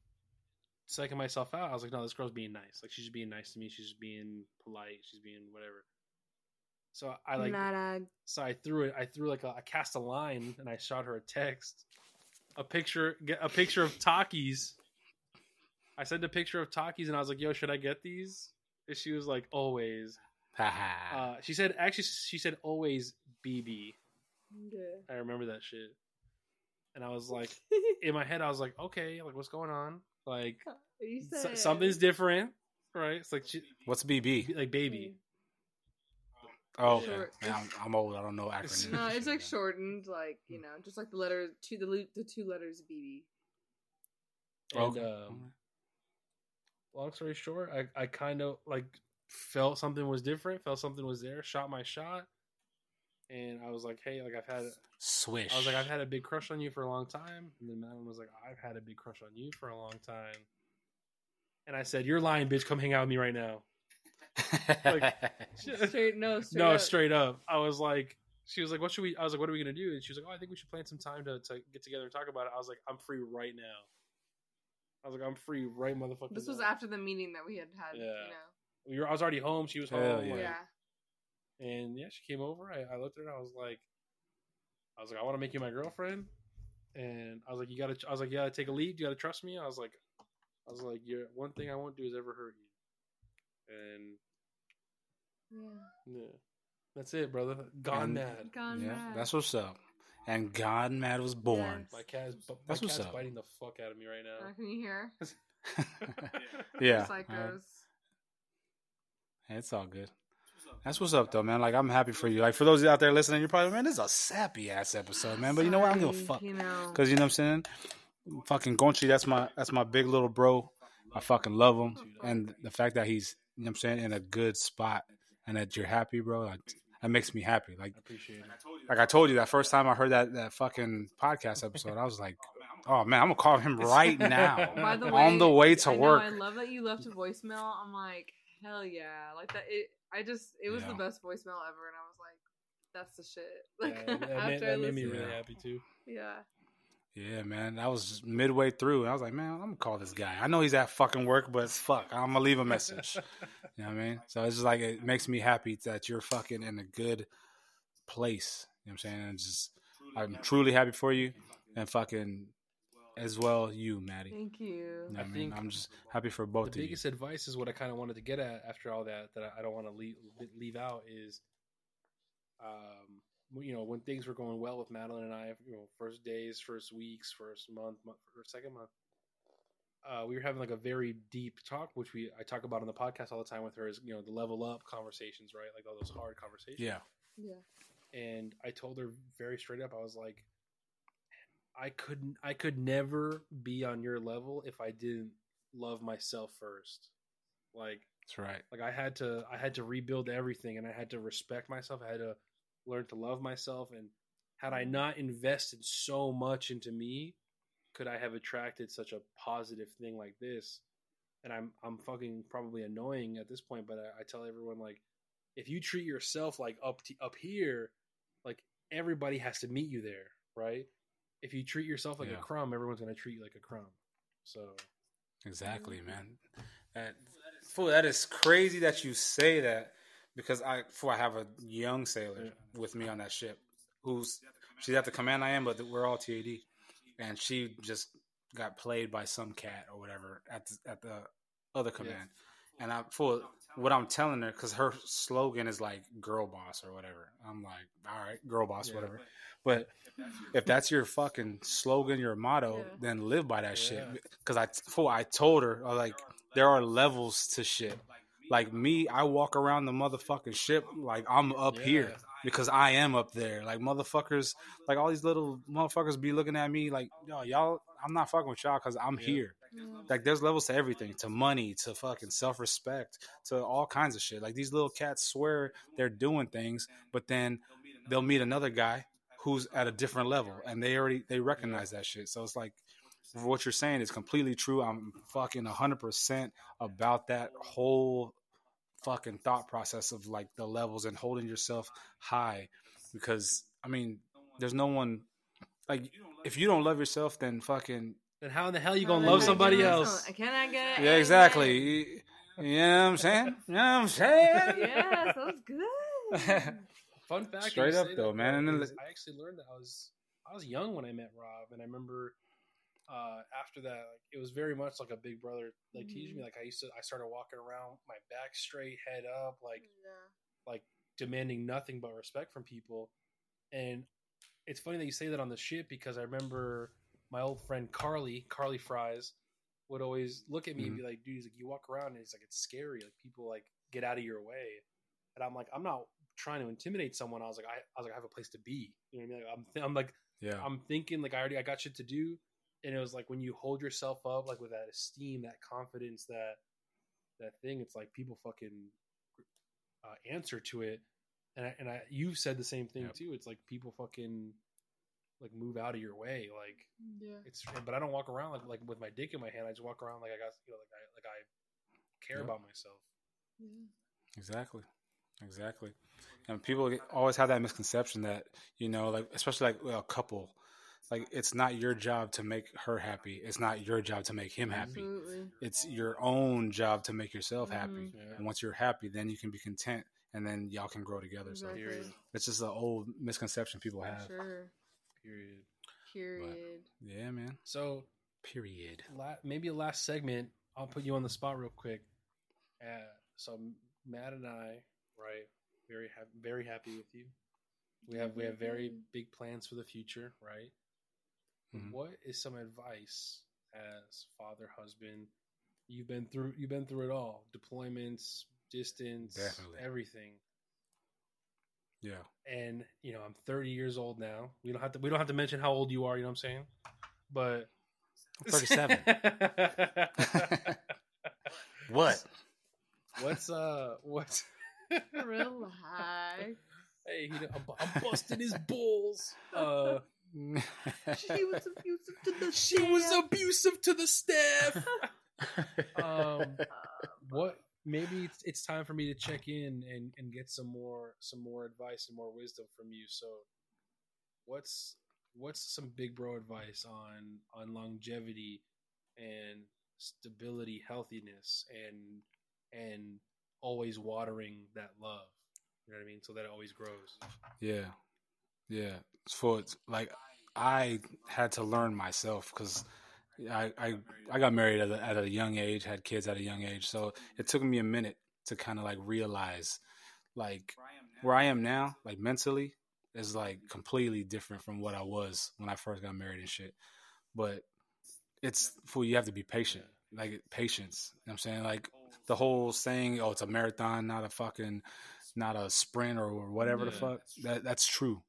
psyching myself out. I was like, no, this girl's being nice. Like she's just being nice to me. She's just being polite. She's being whatever. So I like, Not a so I threw it. I threw like a, I cast a line and I shot her a text, a picture, get a picture of Takis. I sent a picture of Takis and I was like, yo, should I get these? And she was like, always. Haha. Uh, she said, actually, she said always BB. yeah. I remember that shit. And I was <laughs> like, in my head, I was like, okay, like what's going on? Like you said something's different, right? It's like she, What's BB? like baby. Oh, okay. Short. Man, I'm, I'm old. I don't know acronyms. No, it's like shortened, like you know, just like the letter to the the two letters BB. And Okay. um, long story short, I, I kind of like felt something was different, felt something was there, shot my shot, and I was like, hey, like I've had, Swish. I was like, I've had a big crush on you for a long time, and then Madeline was like, I've had a big crush on you for a long time, and I said, you're lying, bitch, come hang out with me right now. Like- Straight no, straight no, up. straight up. I was like, she was like, "What should we?" I was like, "What are we gonna do?" And she was like, "Oh, I think we should plan some time to, to get together and talk about it." I was like, "I'm free right now." I was like, "I'm free right motherfucker." This was now." after the meeting that we had had. Yeah. You know. We were, I was already home. She was Hell home. yeah. like- Yeah. And yeah, she came over. I, I looked at her. and I was like, I was like, I want to make you my girlfriend. And I was like, you gotta. I was like, you gotta take a lead. You gotta trust me. I was like, I was like, yeah. One thing I won't do is ever hurt you. And Yeah. yeah, that's it, brother. Gone And- mad. Gone yeah, mad. that's what's up. And Gon'Mad was born. My cat is, my cat's up. biting the fuck out of me right now. Uh, can you hear? <laughs> <laughs> yeah, Psychos. uh, it's all good. That's what's up, though, man. Like I'm happy for you. Like for those out there listening, you're probably man, this is a sappy ass episode, man. But you know what? I don't give a Sorry, fuck You know. because you know what I'm saying. Fucking Gonchi, that's my that's my big little bro. I fucking love him, and the fact that he's you know what I'm saying in a good spot and that you're happy, bro. Like, that makes me happy. Like I appreciate it. like I told you that first time I heard that that fucking podcast episode, I was like, oh man, I'm gonna oh, call him <laughs> right now <laughs> By the way, on the way to I know, work. I love that you left a voicemail. I'm like, hell yeah, like that. It. I just, it was Yeah. the best voicemail ever, and I was like, that's the shit. <laughs> Like Yeah, that, made, after I that made me really happy too. Yeah. Yeah, man. I was midway through, I was like, man, I'm gonna call this guy. I know he's at fucking work, but fuck, I'm gonna leave a message. <laughs> you know what I mean? So it's just like it makes me happy that you're fucking in a good place. You know what I'm saying? And just I'm truly happy for you, and fucking as well you, Maddie. Thank you. know I I mean? think I'm just happy for both of you. the biggest advice is what I kind of wanted to get at after all that that I- I don't want to leave leave out is, um, you know, when things were going well with Madeline and I, you know, first days, first weeks, first month, month or second month, uh, we were having like a very deep talk, which we I talk about on the podcast all the time with her is you know the level up conversations, right? Like all those hard conversations. Yeah. Yeah. and I told her very straight up, I was like, I couldn't, I could never be on your level if I didn't love myself first. Like, That's right. like I had to, I had to rebuild everything, and I had to respect myself. I had to learn to love myself, and had I mm-hmm. not invested so much into me, could I have attracted such a positive thing like this? And I'm, I'm fucking probably annoying at this point, but I, I tell everyone like, if you treat yourself like up to, up here, like everybody has to meet you there, right? If you treat yourself like Yeah. a crumb, everyone's gonna treat you like a crumb. So Exactly, mm-hmm. man. That fool, that is crazy that you say that because I fool, I have a young sailor with me on that ship who's she's at the command I am, but we're all TAD, and she just got played by some cat or whatever at the, at the other command, and I for what I'm telling her because her slogan is like "girl boss" or whatever. I'm like, all right, girl boss, Yeah. whatever. But if that's your fucking slogan, your motto, Yeah. then live by that shit. Because I, fool, I told her I like, there are levels to shit. Like me, I walk around the motherfucking ship like I'm up here because I am up there. Like motherfuckers, like all these little motherfuckers be looking at me like, yo, y'all, I'm not fucking with y'all because I'm Yeah. here. Mm-hmm. Like there's levels to everything, to money, to fucking self respect, to all kinds of shit. Like these little cats swear they're doing things, but then they'll meet another guy who's at a different level, and they already they recognize that shit. So it's like what you're saying is completely true. I'm fucking hundred percent about that whole fucking thought process of like the levels and holding yourself high, because I mean, there's no one like if you don't love yourself, then fucking Then how in the hell you gonna love somebody can else? Can I get it? yeah, exactly. You know what I'm saying? You know what I'm saying? <laughs> yeah, that was good. <laughs> Fun fact. Straight up though, man. And then I actually learned that I was I was young when I met Rob, and I remember uh, after that, like, it was very much like a big brother like teaching me. Like I used to, I started walking around my back straight, head up, like like demanding nothing but respect from people. And it's funny that you say that on the ship because I remember my old friend Carly, Carly Fries, would always look at me and be like, "Dude, he's like, you walk around and it's like it's scary. Like people like get out of your way." And I'm like, I'm not trying to intimidate someone. I was like, I, I was like, I have a place to be. You know what I mean? Like, I'm, th- I'm like, Yeah. I'm thinking like I already I got shit to do, and it was like when you hold yourself up like with that esteem, that confidence, that that thing. It's like people fucking uh, answer to it, and I, and I you've said the same thing Yep. too. It's like people fucking like move out of your way, like Yeah. it's. But I don't walk around like like with my dick in my hand. I just walk around like I got you know like I like I care Yep. about myself. Exactly. Exactly. And people always have that misconception that, you know, like, especially like well, a couple, like, it's not your job to make her happy. It's not your job to make him happy. Absolutely. It's your own job to make yourself happy. Yeah. And once you're happy, then you can be content and then y'all can grow together. So Exactly. Period. it's just an old misconception people have. Sure. Period. Period. Yeah, man. So Period. la- maybe a last segment. I'll put you on the spot real quick. Uh, so Mad and I, right, very ha- very happy with you. We have we have very big plans for the future, right? Mhm. What is some advice as father, husband? You've been through you've been through it all. Deployments, distance, Definitely. everything. Yeah. And you know, I'm 30 years old now. We don't have to we don't have to mention how old you are, you know what I'm saying? But I'm 37. <laughs> <laughs> what? What's uh what's Relax. <laughs> hey he, I'm, I'm busting his balls. Uh She was abusive to the she was abusive to the staff. <laughs> um <laughs> what maybe it's, it's time for me to check in and, and get some more some more advice and more wisdom from you. So what's what's some big bro advice on on longevity and stability healthiness and and always watering that love? You know what i mean? So that it always grows. Yeah, yeah. For like I had to learn myself because I, I I got married at a, at a young age, had kids at a young age, so it took me a minute to kind of like realize like where I am now, like mentally, is like completely different from what I was when I first got married and shit. But it's for you have to be patient, like patience. You know what I'm saying like the whole saying, "Oh, it's a marathon, not a fucking." not a sprint or whatever the Yeah. fuck. That that's true.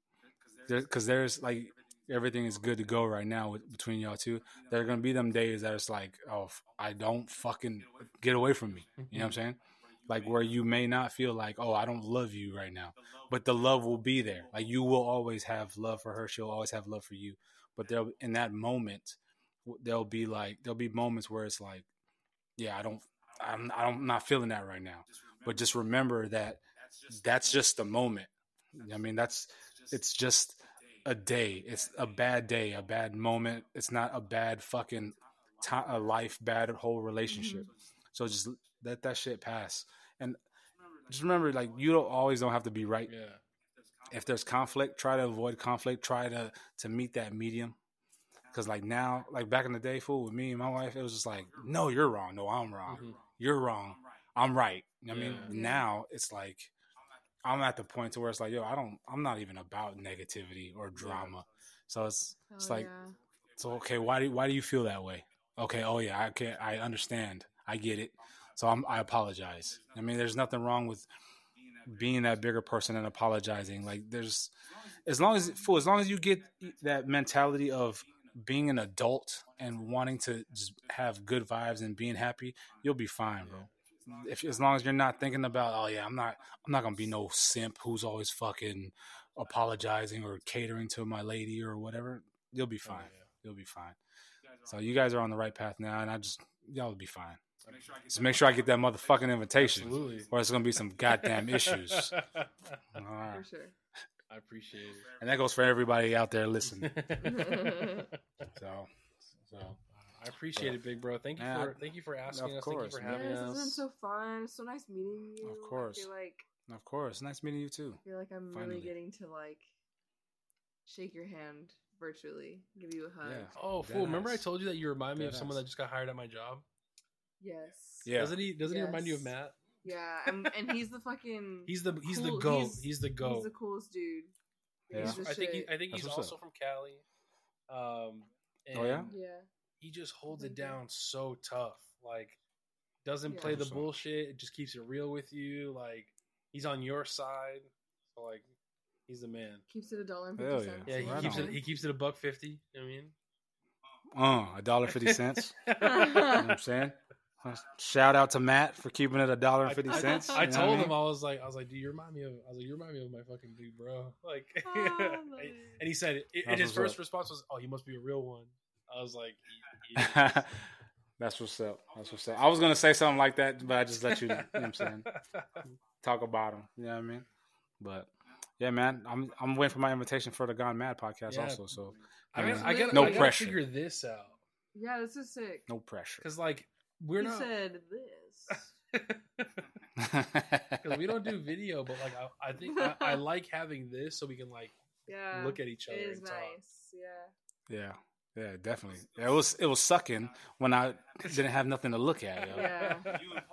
Because there's like everything is good to go right now with, between y'all two. There are gonna be them days that it's like, oh, I don't fucking get away from me. You know what I'm mm-hmm. saying? Like where you may not feel like, oh, I don't love you right now, but the love will be there. Like you will always have love for her. She'll always have love for you. But there, in that moment, there'll be like there'll be moments where it's like, yeah, I don't, I'm, I'm not feeling that right now. But just remember that that's just a moment. I mean, that's it's just a day. It's a bad day, a bad moment. It's not a bad fucking ti a life, bad whole relationship. So just let that shit pass. And just remember, like you don't always don't have to be right. yeah If there's conflict, try to avoid conflict. Try to to meet that medium. Cause like now, like back in the day, fool with me and my wife, it was just like, no, you're wrong. No, I'm wrong. Mhm. You're wrong. I'm right. You know what I mean, Yeah. now it's like I'm at the point to where it's like, yo, I don't, I'm not even about negativity or drama. So it's it's Hell like, yeah. so okay, why do why do you feel that way? Okay, oh yeah, I can I understand, I get it, So I'm, I apologize. I mean, there's nothing wrong with being that bigger person and apologizing. Like there's, as long as for as long as you get that mentality of being an adult and wanting to just have good vibes and being happy, you'll be fine, bro. If as long as you're not thinking about, oh yeah, I'm not, I'm not gonna be no simp who's always fucking apologizing or catering to my lady or whatever. You'll be oh, fine. You'll be fine. So you guys are on the right path now, and I just y'all will be fine. Just make sure I get that motherfucking invitation, Absolutely. or it's gonna be some goddamn issues. <laughs> All For sure. I appreciate it. And that goes for everybody out there listening. <laughs> So, so I appreciate it, big bro. Thank you Yeah, for thank you for asking of us. course, thank you for man. having Yes, it's been so fun. It's so nice meeting you. Of course. I feel like of course, nice meeting you too. I feel like I'm Finally. really getting to like shake your hand virtually, give you a hug. Yeah. Oh, fool! Remember I told you that you remind me of someone Deadass. that just got hired at my job. Yes. Yeah. Doesn't he? Doesn't he remind you of Matt? Yeah, I'm, and he's the fucking. <laughs> He's the he's cool- the goat. He's, the goat. He's the coolest dude. Yeah. He's the I think he. I think That's he's what's also from Cali. Um, and Oh, yeah? Yeah. He just holds it think that- down so tough. Like doesn't Yeah. play the That's what's up. bullshit. It just keeps it real with you. Like he's on your side. So like he's the man. Keeps it a dollar and Hell fifty yeah. cents. Yeah, he Right keeps on. it. He keeps it a buck fifty. You know Uh, a dollar fifty <laughs> cents. what I You mean? know what I'm saying? Shout out to Matt for keeping it a dollar and fifty I- I- cents. I, you know told mean? him I was like, I was like, do you remind me of? I was like, you remind me of my fucking dude, bro. <laughs> Like, Oh, I love it. and he said, it, and his first up. response was, "Oh, he must be a real one." I was like, "He- he. That's what's up. That's what's up. I was gonna say something like that, but I just let you. You know what I'm saying? Talk about him. You know what I mean? But yeah, man, I'm I'm waiting for my invitation for the Gon'Mad podcast Yeah. also. So I I gotta, mean, I gotta, no I pressure. figure this out Yeah, this is sick. no pressure. because, like, we're not said this. because we don't do video, but like, I, I think I, I like having this so we can like Yeah. look at each other It is and talk. nice. Yeah. yeah, yeah, definitely. It was it was sucking when I didn't have nothing to look at, yo. Yeah.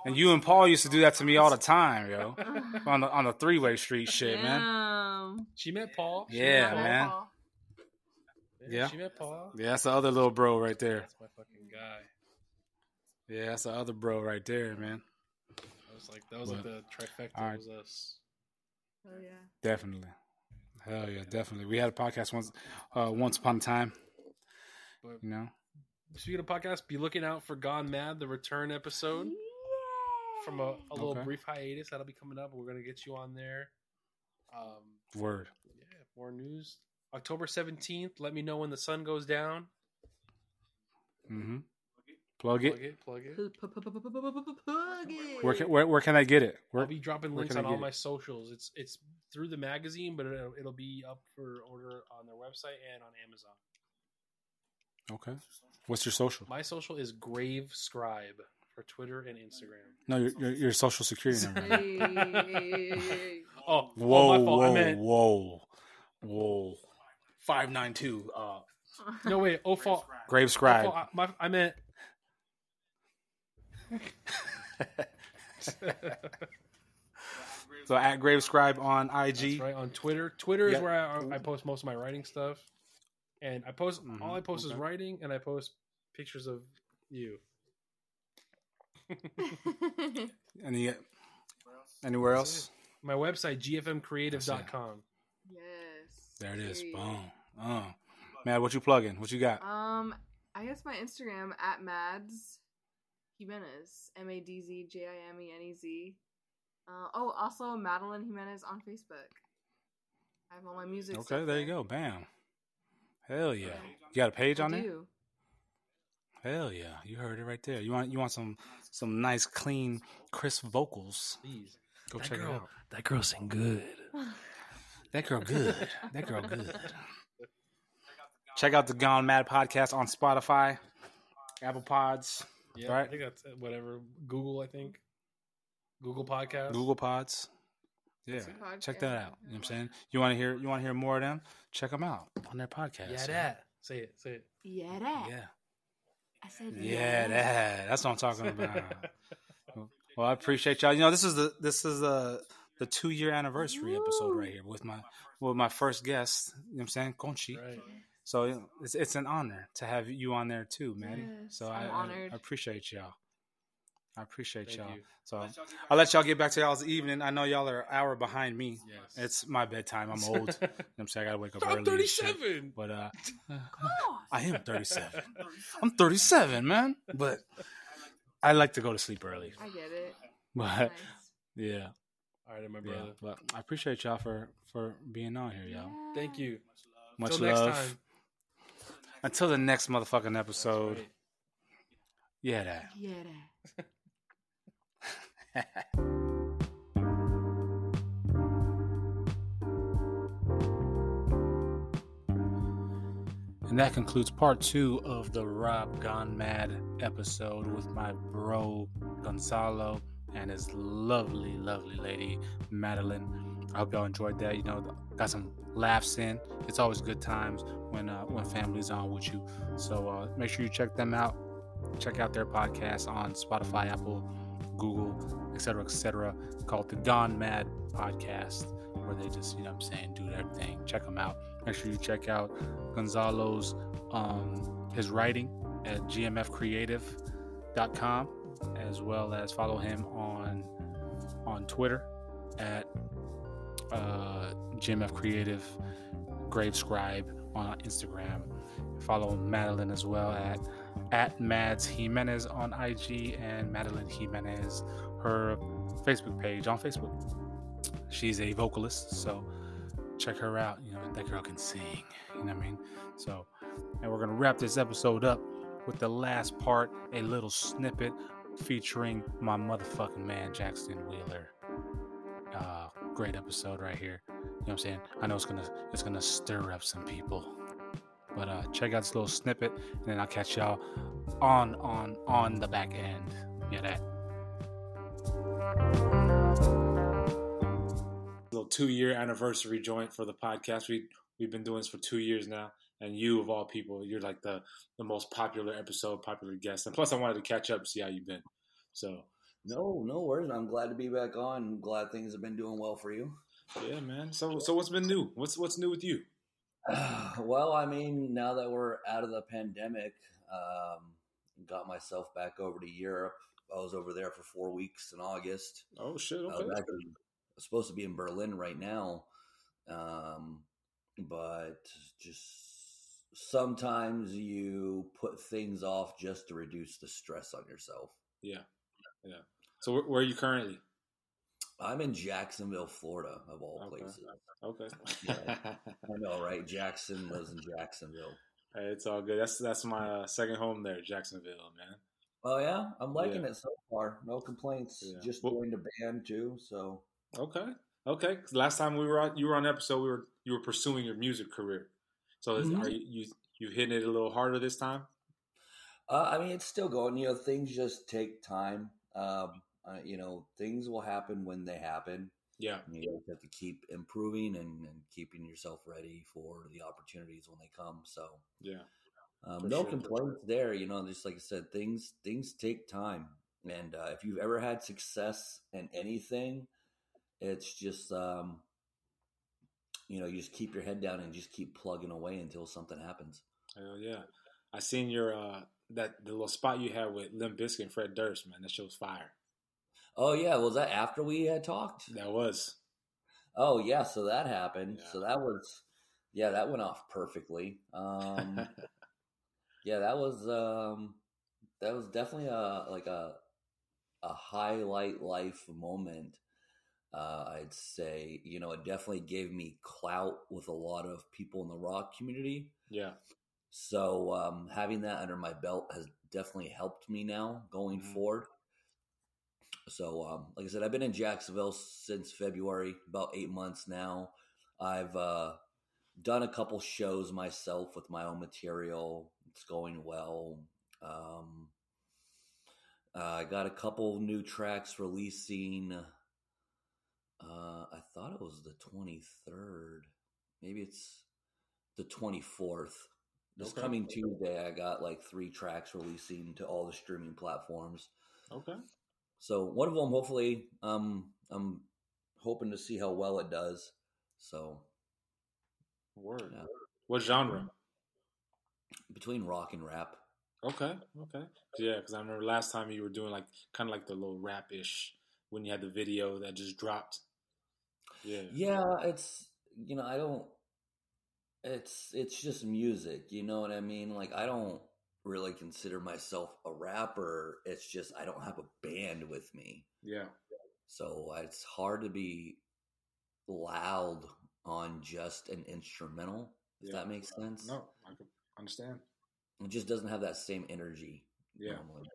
And you and Paul used to do that to me all the time, yo. <laughs> On the on the three way street shit, man. She met Paul. She Yeah, met Paul. man. Paul. Yeah. She met Paul. Yeah, that's the other little bro right there. That's my fucking guy. Yeah, that's the other bro right there, man. That was like that was like the trifecta All right. was us. Oh yeah. Definitely. Hell yeah, definitely. We had a podcast once uh once upon a time. But You know? speaking of podcasts, be looking out for Gon'Mad, the return episode from a, a little Okay. brief hiatus that'll be coming up. We're gonna get you on there. Um, Word. yeah, more news. October seventeenth. Let me know when the sun goes down. Mm-hmm. Plug it. Plug it. Plug it. Where can where, where can I get it? Where I'll be dropping links on all get my socials. It's it's through the magazine, but it'll, it'll be up for order on their website and on Amazon. Okay. What's your social? My social is Gravescribe for Twitter and Instagram. No, your your, your social security number. <laughs> Hey. Oh, Whoa, oh, my fault. I whoa, meant whoa, whoa. Five nine two. Uh, <laughs> no wait. Oh, fault. Grave Oh, Scribe. fault. I, my, I meant. <laughs> so at Gravescribe on That's IG. right on Twitter. Twitter is where I, I post most of my writing stuff, and I post Mhm, all I post is writing, and I post pictures of you. <laughs> Any anywhere That's else? My website gfmcreative.com. yes. There it is. period. Boom. Oh. Mad, what you plugging? What you got? Um, I guess my Instagram at Madz Jimenez, M A D Z J I M E N E Z. Uh, oh, also Madeline Jimenez on Facebook. I have all my music. Okay, stuff there you go. Bam. Hell yeah. You got a page I on there? do. Hell yeah. You heard it right there. You want you want some some nice clean crisp vocals. Please. Go that check girl, it out. That girl sing good. <sighs> That girl good. that girl good. <laughs> Check out the Gon'Mad podcast on Spotify, Apple Pods, Yeah, I Right. think that's uh, whatever. Google, I think. Google Podcast. Google Pods. Yeah. Podcast. Check that out. You know what I'm saying? You want to hear you want to hear more of them? Check them out on their podcast. Yeah, that. Say it. Say it. Yeah, that. Yeah. I said Yeah, that. That's what I'm talking about. <laughs> well, I appreciate y'all. You know, this is the this is the the two year anniversary episode right here with my with my first guest. You know what I'm saying, Gonchi. Right. So it's it's an honor to have you on there too, Maddie. Yes, so I'm I, I- honored. I appreciate y'all. I appreciate Thank y'all. you. So I'll let y'all get back to y'all's evening. I know y'all are an hour behind me. Yes. It's my bedtime. I'm old. <laughs> You know I'm saying I gotta wake up early. I'm early. and shit. 37. But uh, <laughs> I am 37. <laughs> I'm 37, man. But I like to go to sleep early. I get it. But Nice. yeah, All right, my yeah. brother. But I appreciate y'all for for being on here, y'all. Thank you. Much Till love. next time. Until the next motherfucking episode. Right. Yeah, that. Yeah. that. <laughs> And that concludes part two of the Rob Gon'Mad episode with my bro Gonzalo and his lovely, lovely lady Madeline. I hope y'all enjoyed that. You know, got some laughs in. It's always good times when uh, when family's on with you. So uh, make sure you check them out. Check out their podcast on Spotify, Apple, Google, etc., etc. Called the Gon'Mad Podcast, where they just, you know, I'm saying, do their thing. Check them out. Make sure you check out Gonzalo's um, his writing at gmfcreative.com, as well as follow him on on Twitter at uh, GMF on Instagram. Follow Madeline as well at at Madz Jimenez on IG and Madeline Jimenez, her Facebook page on Facebook. She's a vocalist, so check her out. You know, that girl can sing. You know what I mean? So, and we're gonna wrap this episode up with the last part, a little snippet featuring my motherfucking man Jaxton Wheeler. Uh, great episode right here. You know what I'm saying? I know it's gonna it's gonna stir up some people. But uh check out this little snippet and then I'll catch y'all on on on the back end. Yeah that. Little two year anniversary joint for the podcast. We we've been doing this for two years now. And you of all people, you're like the the most popular episode, popular guest. And plus I wanted to catch up see how you've been. So No, no worries. I'm glad to be back on. I'm glad things have been doing well for you. yeah, man. So so what's been new? What's what's new with you? <sighs> well, I mean, now that we're out of the pandemic, um, got myself back over to Europe. I was over there for four weeks in August. Oh shit, I was okay. actually supposed to be in Berlin right now, um, but just sometimes you put things off just to reduce the stress on yourself. Yeah, yeah. So where, where are you currently? I'm in Jacksonville, Florida, of all Okay. places. Okay. Yeah. <laughs> I know, right? Jaxton lives in Jacksonville. Hey, it's all good. That's that's my uh, second home there, Jacksonville, man. Oh yeah, I'm liking Yeah. it so far. No complaints. Yeah. Just Well- joined a band too, so Okay, Okay. last time we were on, you were on episode. We were you were pursuing your music career. So is, Mhm. are you, you you hitting it a little harder this time? uh, I mean it's still going. You know, things just take time. Um, uh, you know, things will happen when they happen. Yeah, You have to keep improving and, and keeping yourself ready for the opportunities when they come. So yeah, um, no sure. complaints there. You know, just like I said, things things take time. And uh, if you've ever had success in anything, it's just um, you know, you just keep your head down and just keep plugging away until something happens. hell yeah. I seen your uh that the little spot you had with Limp Bizkit and Fred Durst, man. That show's fire. Oh yeah, was that after we had talked? That was. Oh yeah, so that happened. Yeah. So that was yeah, that went off perfectly. Um <laughs> yeah, that was um that was definitely a like a a highlight life moment. Uh, I'd say, you know, it definitely gave me clout with a lot of people in the rock community. yeah, So um, having that under my belt has definitely helped me now going Mhm. forward. So, um, like I said, I've been in Jacksonville since February, about eight months now. I've uh, done a couple shows myself with my own material. It's going well. Um, uh, I got a couple new tracks releasing. Uh, I thought it was the 23rd. Maybe it's the 24th. This Okay. coming Tuesday, I got like three tracks releasing to all the streaming platforms. okay. So one of them, hopefully, um, I'm hoping to see how well it does. So Word. Yeah. What genre? between rock and rap, Okay, okay, yeah. Because I remember last time you were doing like kind of like the little rap ish when you had the video that just dropped. Yeah, Yeah, it's you know I don't. It's it's just music, you know what I mean. Like I don't really consider myself a rapper. It's just I don't have a band with me. yeah, So uh, it's hard to be loud on just an instrumental, if Yeah. that makes sense. no, I can understand. It just doesn't have that same energy. Yeah. normally.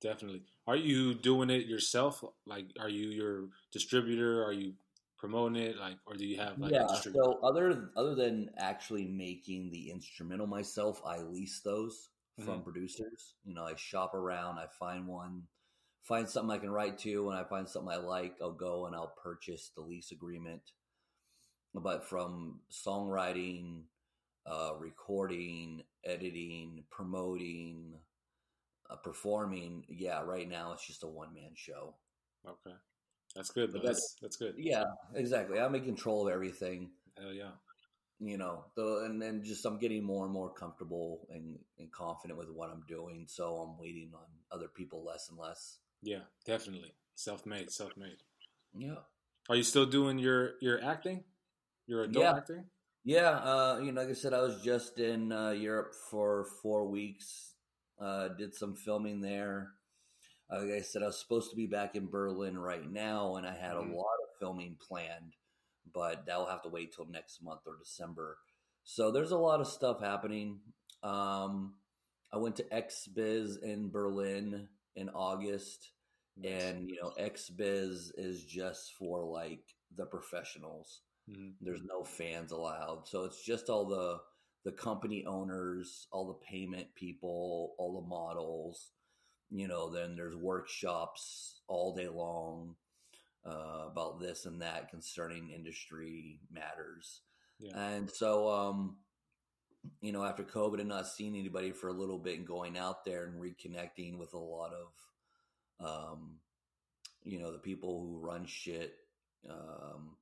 Definitely. Are you doing it yourself? Like, are you your distributor? Are you promoting it? Like, or do you have like yeah. So other other than actually making the instrumental myself, I lease those from Mhm. producers. You know, I shop around, I find one, find something I can write to. When I find something I like, I'll go and I'll purchase the lease agreement. But from songwriting, uh, recording, editing, promoting, uh, performing, yeah, right now it's just a one man show. okay, that's good. Though. But that's- That's that's good. Yeah, exactly. I'm in control of everything. Hell yeah. You know the and then just i'm getting more and more comfortable and, and confident with what i'm doing so i'm waiting on other people less and less Yeah, definitely. Self made, self made. yeah Are you still doing your your acting? Your adult Yeah. acting? yeah uh you know like i said i was just in uh europe for four weeks uh did some filming there Uh, like i said i was supposed to be back in berlin right now and i had Mhm. a lot of filming planned but that'll have to wait till next month or december. So there's a lot of stuff happening. Um i went to xbiz in berlin in august and you know xbiz is just for like the professionals. Mhm. there's no fans allowed. So it's just all the the company owners all the payment people all the models. You know then there's workshops all day long uh, about this and that concerning industry matters Yeah. and so um you know after covid and not seeing anybody for a little bit and going out there and reconnecting with a lot of um you know the people who run shit um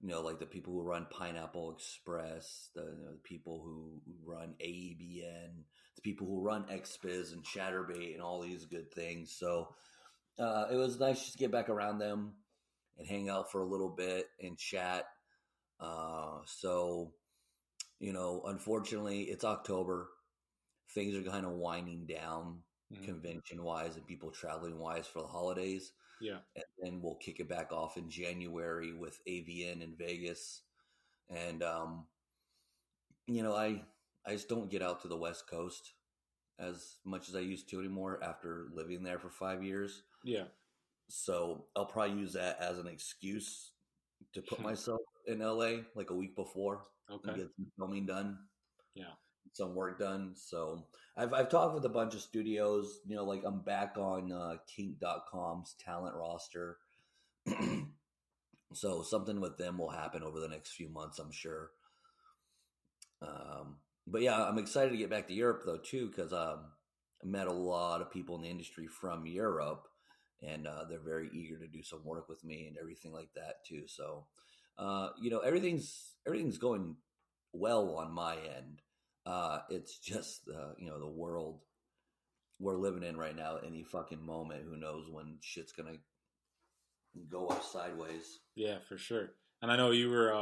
you know like the people who run pineapple express the, you know, the people who run aebn the people who run xbiz and Chaturbate and all these good things so uh, it was nice just to get back around them and hang out for a little bit and chat uh, so you know unfortunately it's october things are kind of winding down Mhm. convention wise and people traveling wise for the holidays Yeah. and then we'll kick it back off in January with AVN in Vegas. And um, you know, I I just don't get out to the West Coast as much as I used to anymore after living there for five years. Yeah. So I'll probably use that as an excuse to put <laughs> myself in LA like a week before Okay. and get some filming done. Yeah. Some work done. So I've I've talked with a bunch of studios, you know, like I'm back on uh kink.com's talent roster. <clears throat> so something with them will happen over the next few months, I'm sure. Um but yeah, I'm excited to get back to Europe though too cuz um I met a lot of people in the industry from Europe and uh, they're very eager to do some work with me and everything like that too. So, uh, you know, everything's everything's going well on my end. Uh, it's just uh, you know the world we're living in right now. Any fucking moment, who knows when shit's gonna go up sideways. Yeah, for sure. And I know you were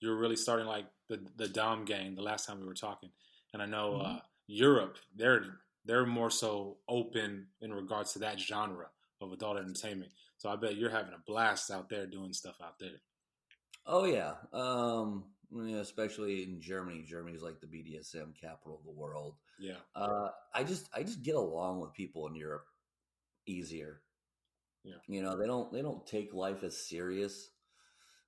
uh you were really starting like the the Dom gang the last time we were talking. And I know Mm-hmm. uh Europe, they're they're more so open in regards to that genre of adult entertainment. So I bet you're having a blast out there doing stuff out there. Oh yeah, um, especially in Germany. Germany's like the BDSM capital of the world. Yeah. Uh, I just I just get along with people in Europe easier. Yeah. You know, they don't they don't take life as serious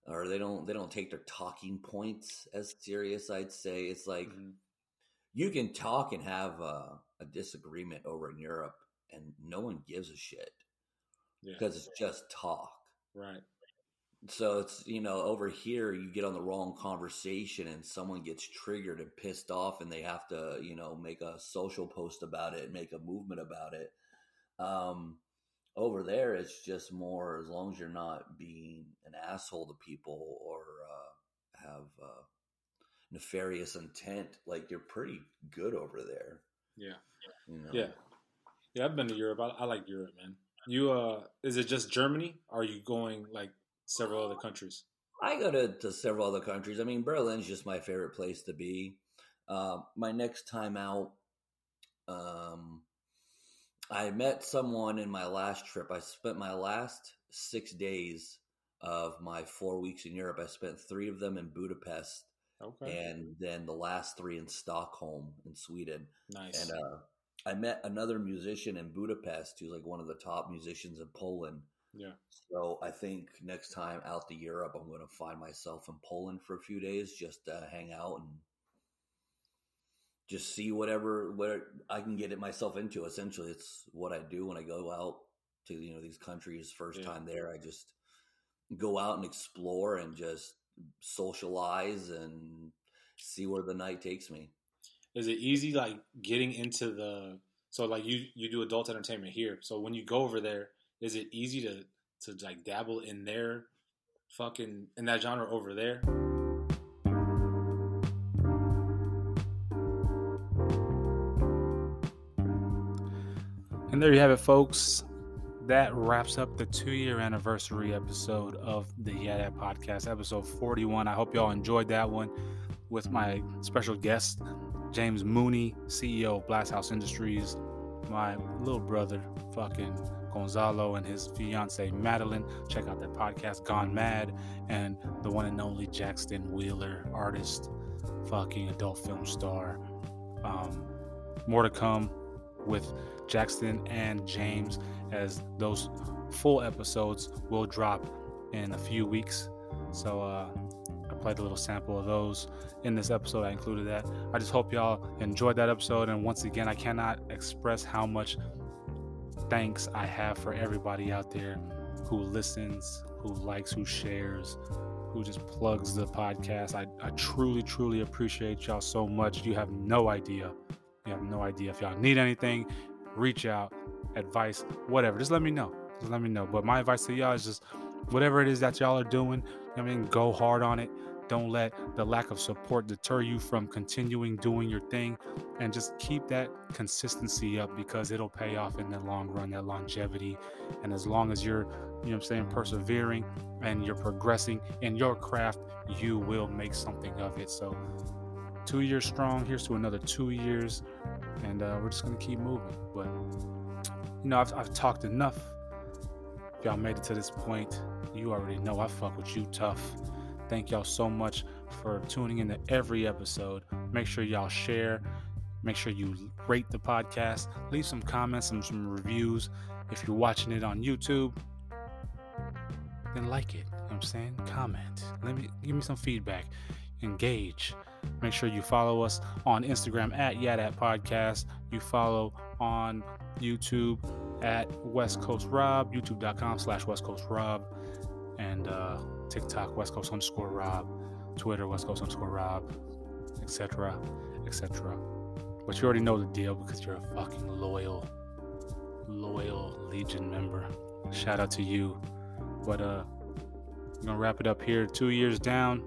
or they don't they don't take their talking points as serious, I'd say. It's like Mhm. you can talk and have a, a disagreement over in Europe and no one gives a shit Yeah. because it's just talk. Right. So it's you know over here you get on the wrong conversation and someone gets triggered and pissed off and they have to you know make a social post about it, make a movement about it. Um, over there it's just more as long as you're not being an asshole to people or uh, have uh, nefarious intent, like you're pretty good over there. Yeah. You know? Yeah. Yeah, I've been to Europe. I, I like Europe, man. You uh is it just Germany? Or are you going like several other countries? I go to, to several other countries. I mean, Berlin's just my favorite place to be. Uh, my next time out, um, I met someone in my last trip. I spent my last six days of my four weeks in Europe. I spent three of them in Budapest, Okay. and then the last three in Stockholm in Sweden. nice. And uh, I met another musician in Budapest who's like one of the top musicians in Poland. yeah. So I think next time out to Europe, I'm going to find myself in Poland for a few days just to hang out and just see whatever what I can get it myself into. Essentially, it's what I do when I go out to you know these countries. First Yeah. time there, I just go out and explore and just socialize and see where the night takes me. Is it easy like getting into the so like you you do adult entertainment here. So when you go over there, is it easy to to like dabble in their fucking in that genre over there? There you have it, folks. That wraps up the two year anniversary episode of the YeahDat podcast, episode 41. I hope y'all enjoyed that one with my special guest, James Mooney, CEO of Blasthouse Industries, my little brother, fucking Gonzalo, and his fiance, Madeline. Check out that podcast, Gon'Mad, and the one and only Jaxton Wheeler, artist, fucking adult film star. Um, more to come with Jaxton and James as those full episodes will drop in a few weeks. So uh, I played a little sample of those in this episode. I included that. I just hope y'all enjoyed that episode. And once again, I cannot express how much thanks I have for everybody out there who listens, who likes, who shares, who just plugs the podcast. I, I truly, truly appreciate y'all so much. You have no idea. You have no idea. If y'all need anything, reach out, advice, whatever. Just let me know. Just let me know. But my advice to y'all is just whatever it is that y'all are doing, I mean, go hard on it. Don't let the lack of support deter you from continuing doing your thing and just keep that consistency up because it'll pay off in the long run, that longevity. And as long as you're, you know what I'm saying, persevering and you're progressing in your craft, you will make something of it. So, two years strong. Here's to another two years. And uh, we're just to keep moving. But, you know, I've, I've talked enough. If y'all made it to this point, you already know I fuck with you tough. Thank y'all so much for tuning into every episode. Make sure y'all share. Make sure you rate the podcast. Leave some comments and some reviews. If you're watching it on YouTube, then like it. You know I'm saying? Comment. Let me give me some feedback. Engage. Make sure you follow us on Instagram at YeahDat Podcast. You follow on YouTube at West Coast Rob, youtube.com slash West Coast Rob, and uh, TikTok West Coast underscore Rob, Twitter West Coast underscore Rob, etc. etc. But you already know the deal because you're a fucking loyal, loyal Legion member. Shout out to you. But uh we're gonna wrap it up here. Two years down.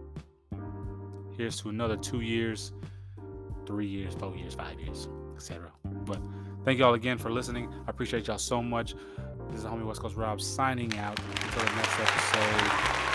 Here's to another two years, three years, four years, five years, etc. But thank y'all again for listening. I appreciate y'all so much. This is homie West Coast Rob signing out until the next episode.